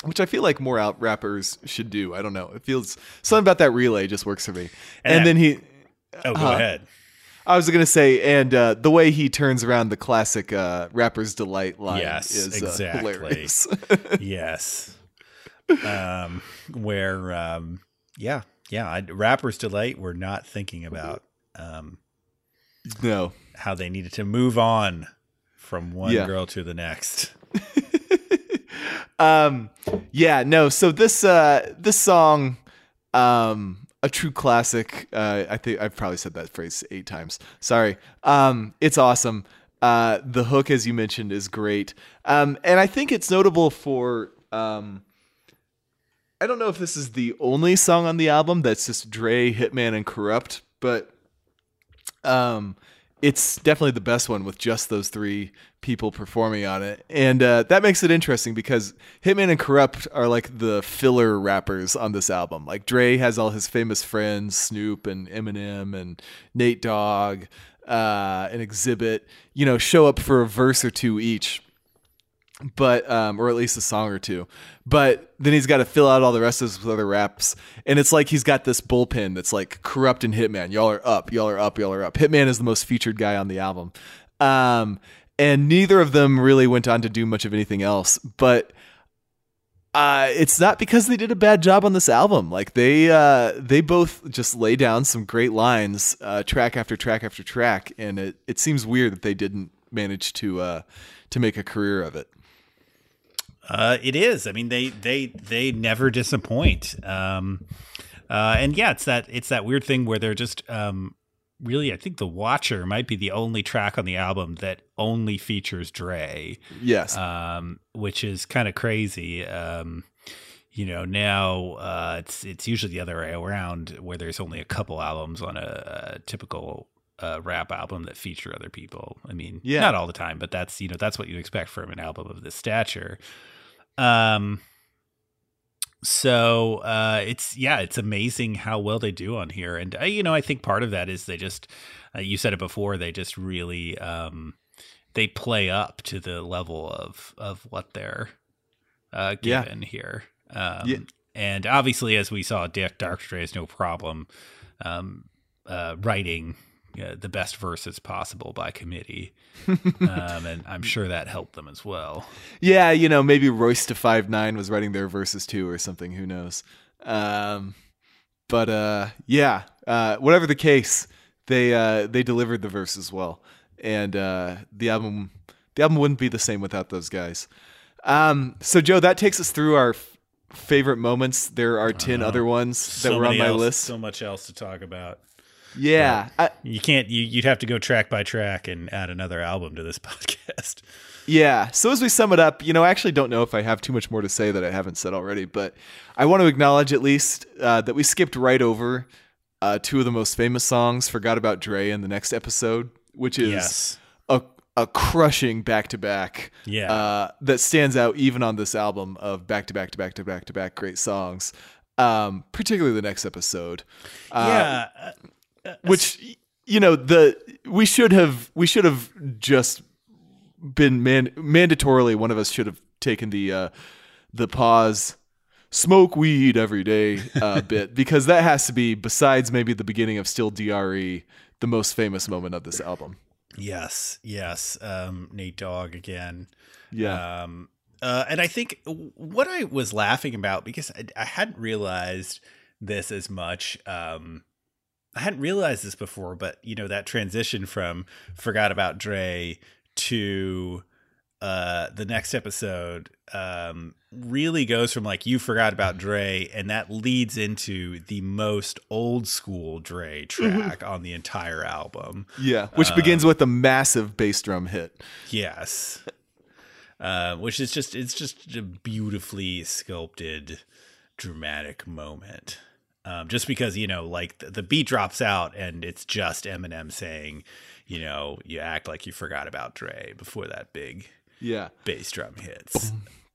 which I feel like more out rappers should do. I don't know. It feels something about that relay just works for me. And, And then he. Oh, go Huh? ahead. I was gonna say, and uh, the way he turns around the classic uh, "Rapper's Delight" line Yes, is uh, exactly. hilarious. yes. Um, where, um, yeah, yeah, I, rappers delight. We're not thinking about, um, no, how they needed to move on from one Yeah. girl to the next. um yeah no so this uh this song um a true classic uh i think i've probably said that phrase eight times sorry um it's awesome uh the hook as you mentioned is great um and i think it's notable for um i don't know if this is the only song on the album that's just dre Hittman and Kurupt but um it's definitely the best one with just those three people performing on it. And uh, that makes it interesting because Hittman and Kurupt are like the filler rappers on this album. Like dre has all his famous friends snoop and eminem and nate dogg uh, and Xzibit you know show up for a verse or two each but um, or at least a song or two. But then he's got to fill out all the rest of his other raps, and it's like he's got this bullpen that's like Kurupt and Hittman. Y'all are up, y'all are up, y'all are up. Hittman is the most featured guy on the album, um, and neither of them really went on to do much of anything else. But uh, it's not because they did a bad job on this album. Like they uh, they both just lay down some great lines, uh, track after track after track, and it it seems weird that they didn't manage to uh, to make a career of it. Uh, it is. I mean, they they they never disappoint. Um, uh, and yeah, it's that it's that weird thing where they're just um, really. I think the Watcher might be the only track on the album that only features Dre. Yes. um, which is kind of crazy. Um, you know, now uh, it's it's usually the other way around, where there's only a couple albums on a, a typical uh, rap album that feature other people. I mean, Yeah. not all the time, but that's you know that's what you expect from an album of this stature. Um, so uh, it's yeah, it's amazing how well they do on here, and uh, you know, I think part of that is they just uh, you said it before, they just really um, they play up to the level of of what they're uh, Yeah. given here. Um, Yeah. And obviously, as we saw, Dick Darkstray has no problem um, uh, writing uh, the best verses possible by committee, um, and I'm sure that helped them as well. Yeah, you know, maybe Royce da 5'9" was writing their verses too, or something. Who knows? Um, but uh, yeah, uh, whatever the case, they uh, they delivered the verses well, and uh, the album the album wouldn't be the same without those guys. Um, so Joe, that takes us through our f- favorite moments. There are 10 other ones that so were on my else- list. So much else to talk about. Yeah, I, You can't. You, you'd have to go track by track and add another album to this podcast. Yeah. So as we sum it up, you know, I actually don't know if I have too much more to say that I haven't said already, but I want to acknowledge at least uh, that we skipped right over uh, two of the most famous songs, "Forgot About Dre" in the next episode, which is Yes. a a crushing back to back. Yeah. Uh, that stands out even on this album of back to back to back to back to back great songs. Um, particularly the next episode. Uh, yeah. Which you know the we should have we should have just been man mandatorily one of us should have taken the uh the pause smoke weed every day uh bit because that has to be besides maybe the beginning of Still D.R.E. the most famous moment of this album Yes, yes. Um, Nate Dogg again. yeah Um, uh, and I think what I was laughing about because I, I hadn't realized this as much. Um, I hadn't realized this before, but you know that transition from "Forgot About Dre" to uh, the next episode um, really goes from like "You Forgot About Dre," and that leads into the most old school Dre track on the entire album. yeah which begins with a massive bass drum hit Yes. Uh, which is just it's just a beautifully sculpted dramatic moment. Um, just because you know, like the, the beat drops out and it's just Eminem saying, you know, you act like you forgot about Dre before that big yeah bass drum hits.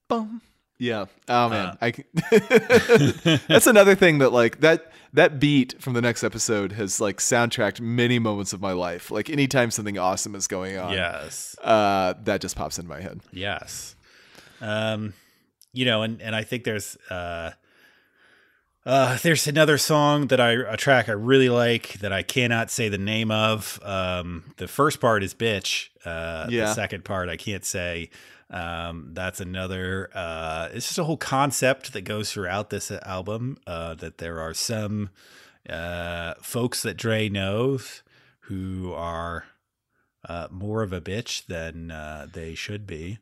Bum. Yeah. Oh man, Uh. I can... that's another thing that like that that beat from the next episode has like soundtracked many moments of my life. Like anytime something awesome is going on, Yes. uh, that just pops in my head. Yes. Um, you know, and and I think there's uh uh there's another song that I a track I really like that I cannot say the name of. Um the first part is bitch. Uh Yeah. the second part I can't say. Um that's another uh it's just a whole concept that goes throughout this album uh that there are some uh folks that Dre knows who are uh, more of a bitch than uh, they should be.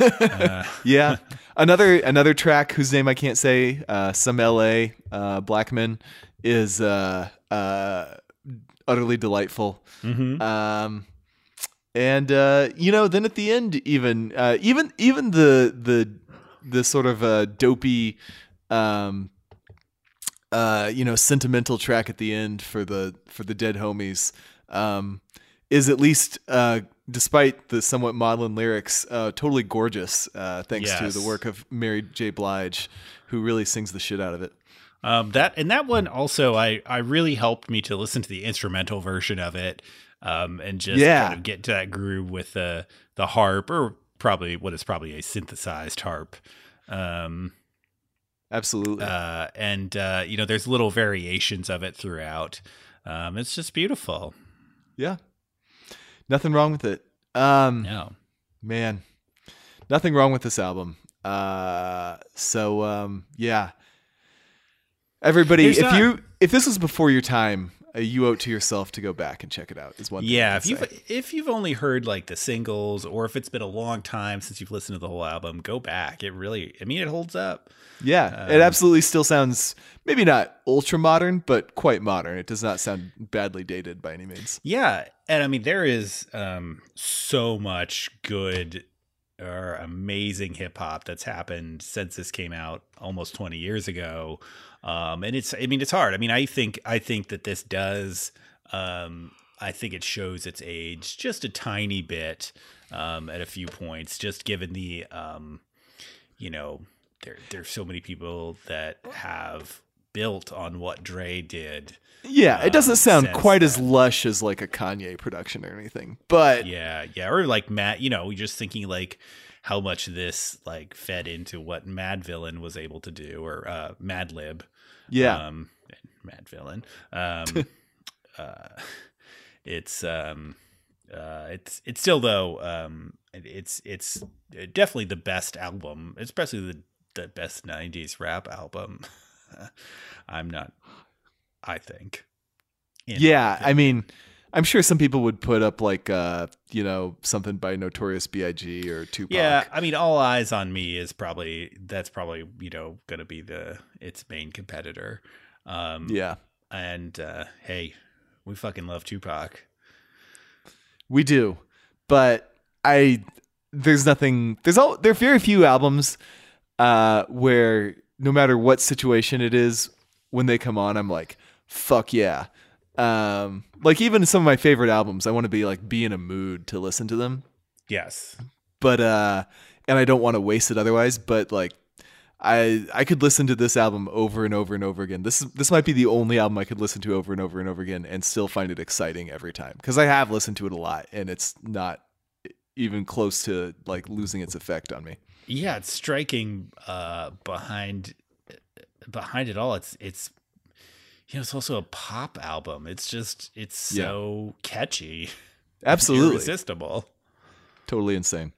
Uh, Yeah. another another track whose name I can't say, uh, some L.A. Uh, Blackman is uh, uh, utterly delightful. mhm. Um, and uh, you know, then at the end, even uh, even even the the the sort of uh, dopey, um, uh, you know, sentimental track at the end for the for the dead homies um, is at least, uh, despite the somewhat maudlin lyrics, uh, totally gorgeous. Uh, thanks to the work of Mary J. Blige, who really sings the shit out of it. Um, that and that one also, I I really helped me to listen to the instrumental version of it, um, and just Yeah. kind of get to that groove with the the harp, or probably what is probably a synthesized harp. Um, Absolutely. uh, and uh, you know, there's little variations of it throughout. Um, it's just beautiful. yeah. Nothing wrong with it. Um, No. man nothing wrong with this album uh so um yeah everybody if not- you if this was before your time you owe it to yourself to go back and check it out is one thing Yeah, if you've say. if you've only heard like the singles, or if it's been a long time since you've listened to the whole album, go back. It really, I mean, it holds up. yeah it um, absolutely still sounds maybe not ultra modern but quite modern it does not sound badly dated by any means Yeah, and I mean there is um so much good or amazing hip hop that's happened since this came out almost 20 years ago. Um and it's I mean it's hard. I mean I think I think that this does um I think it shows its age just a tiny bit um at a few points just given the um you know there there's so many people that have built on what Dre did. yeah it doesn't Um, sound quite as lush as like a kanye production or anything but Yeah, yeah, or like Matt, you know, just thinking like how much this like fed into what Madvillain was able to do, or uh, Madlib. yeah um, Madvillain. Um, uh, it's um, uh, it's it's still though um, it's it's definitely the best album, especially the the best '90s rap album. I'm not. I think. yeah, I mean, I'm sure some people would put up like uh, you know, something by Notorious B.I.G. or Tupac. Yeah, I mean, All Eyez on Me is probably that's probably you know going to be the its main competitor. Um, Yeah. and uh, hey, we fucking love Tupac. We do, but I there's nothing. There's all there are very few albums uh, where no matter what situation it is, when they come on, I'm like, fuck yeah. Um, like even some of my favorite albums, I want to be like be in a mood to listen to them. Yes, But uh, and I don't want to waste it otherwise. But like. I I could listen to this album over and over and over again. This is this might be the only album I could listen to over and over and over again and still find it exciting every time because I have listened to it a lot and it's not even close to like losing its effect on me. Yeah, it's striking. Uh, behind behind it all, it's it's you know it's also a pop album. It's just it's so catchy, Absolutely, irresistible. totally insane.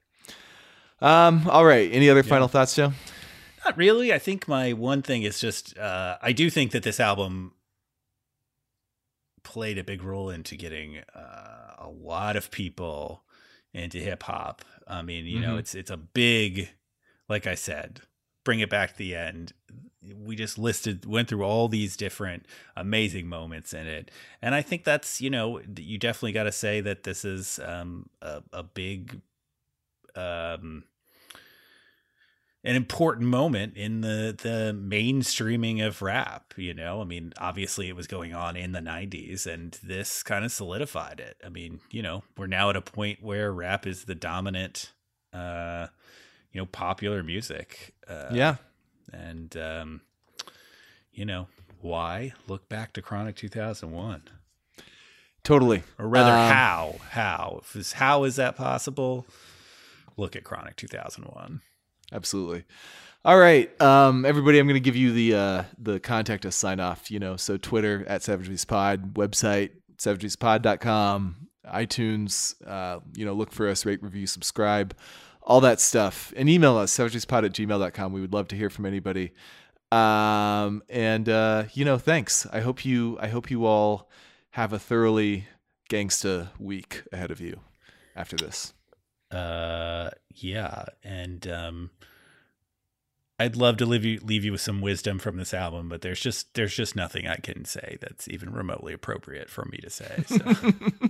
Um, all right. Any other final thoughts, Joe? Not really. I think my one thing is just uh, I do think that this album played a big role into getting uh, a lot of people into hip hop. I mean, you know, Mhm. it's it's a big, like I said, bring it back to the end. We just listed, went through all these different amazing moments in it, and I think that's you know you definitely got to say that this is um, a, a big um, an important moment in the the mainstreaming of rap you know? I mean obviously it was going on in the 90s and this kind of solidified it. I mean you know we're now at a point where rap is the dominant uh you know popular music uh Yeah. and um you know why look back to chronic 2001 Totally. or rather Um, how how if this, how is that possible look at chronic 2001 Absolutely. All right, um, everybody. I'm going to give you the uh, the contact us sign off. You know, so Twitter at Savageries Pod, website savageries.pod.com, iTunes. Uh, you know, look for us, rate, review, subscribe, all that stuff, and email us savageriespod at gmail.com. We would love to hear from anybody. Um, and uh, you know, thanks. I hope you I hope you all have a thoroughly gangsta week ahead of you after this. uh yeah and um i'd love to leave you leave you with some wisdom from this album but there's just there's just nothing i can say that's even remotely appropriate for me to say so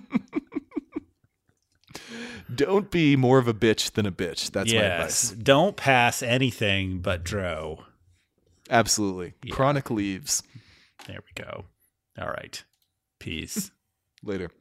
Don't be more of a bitch than a bitch. That's my yes advice. don't pass anything but dro Absolutely. Chronic leaves. there we go all right peace Later.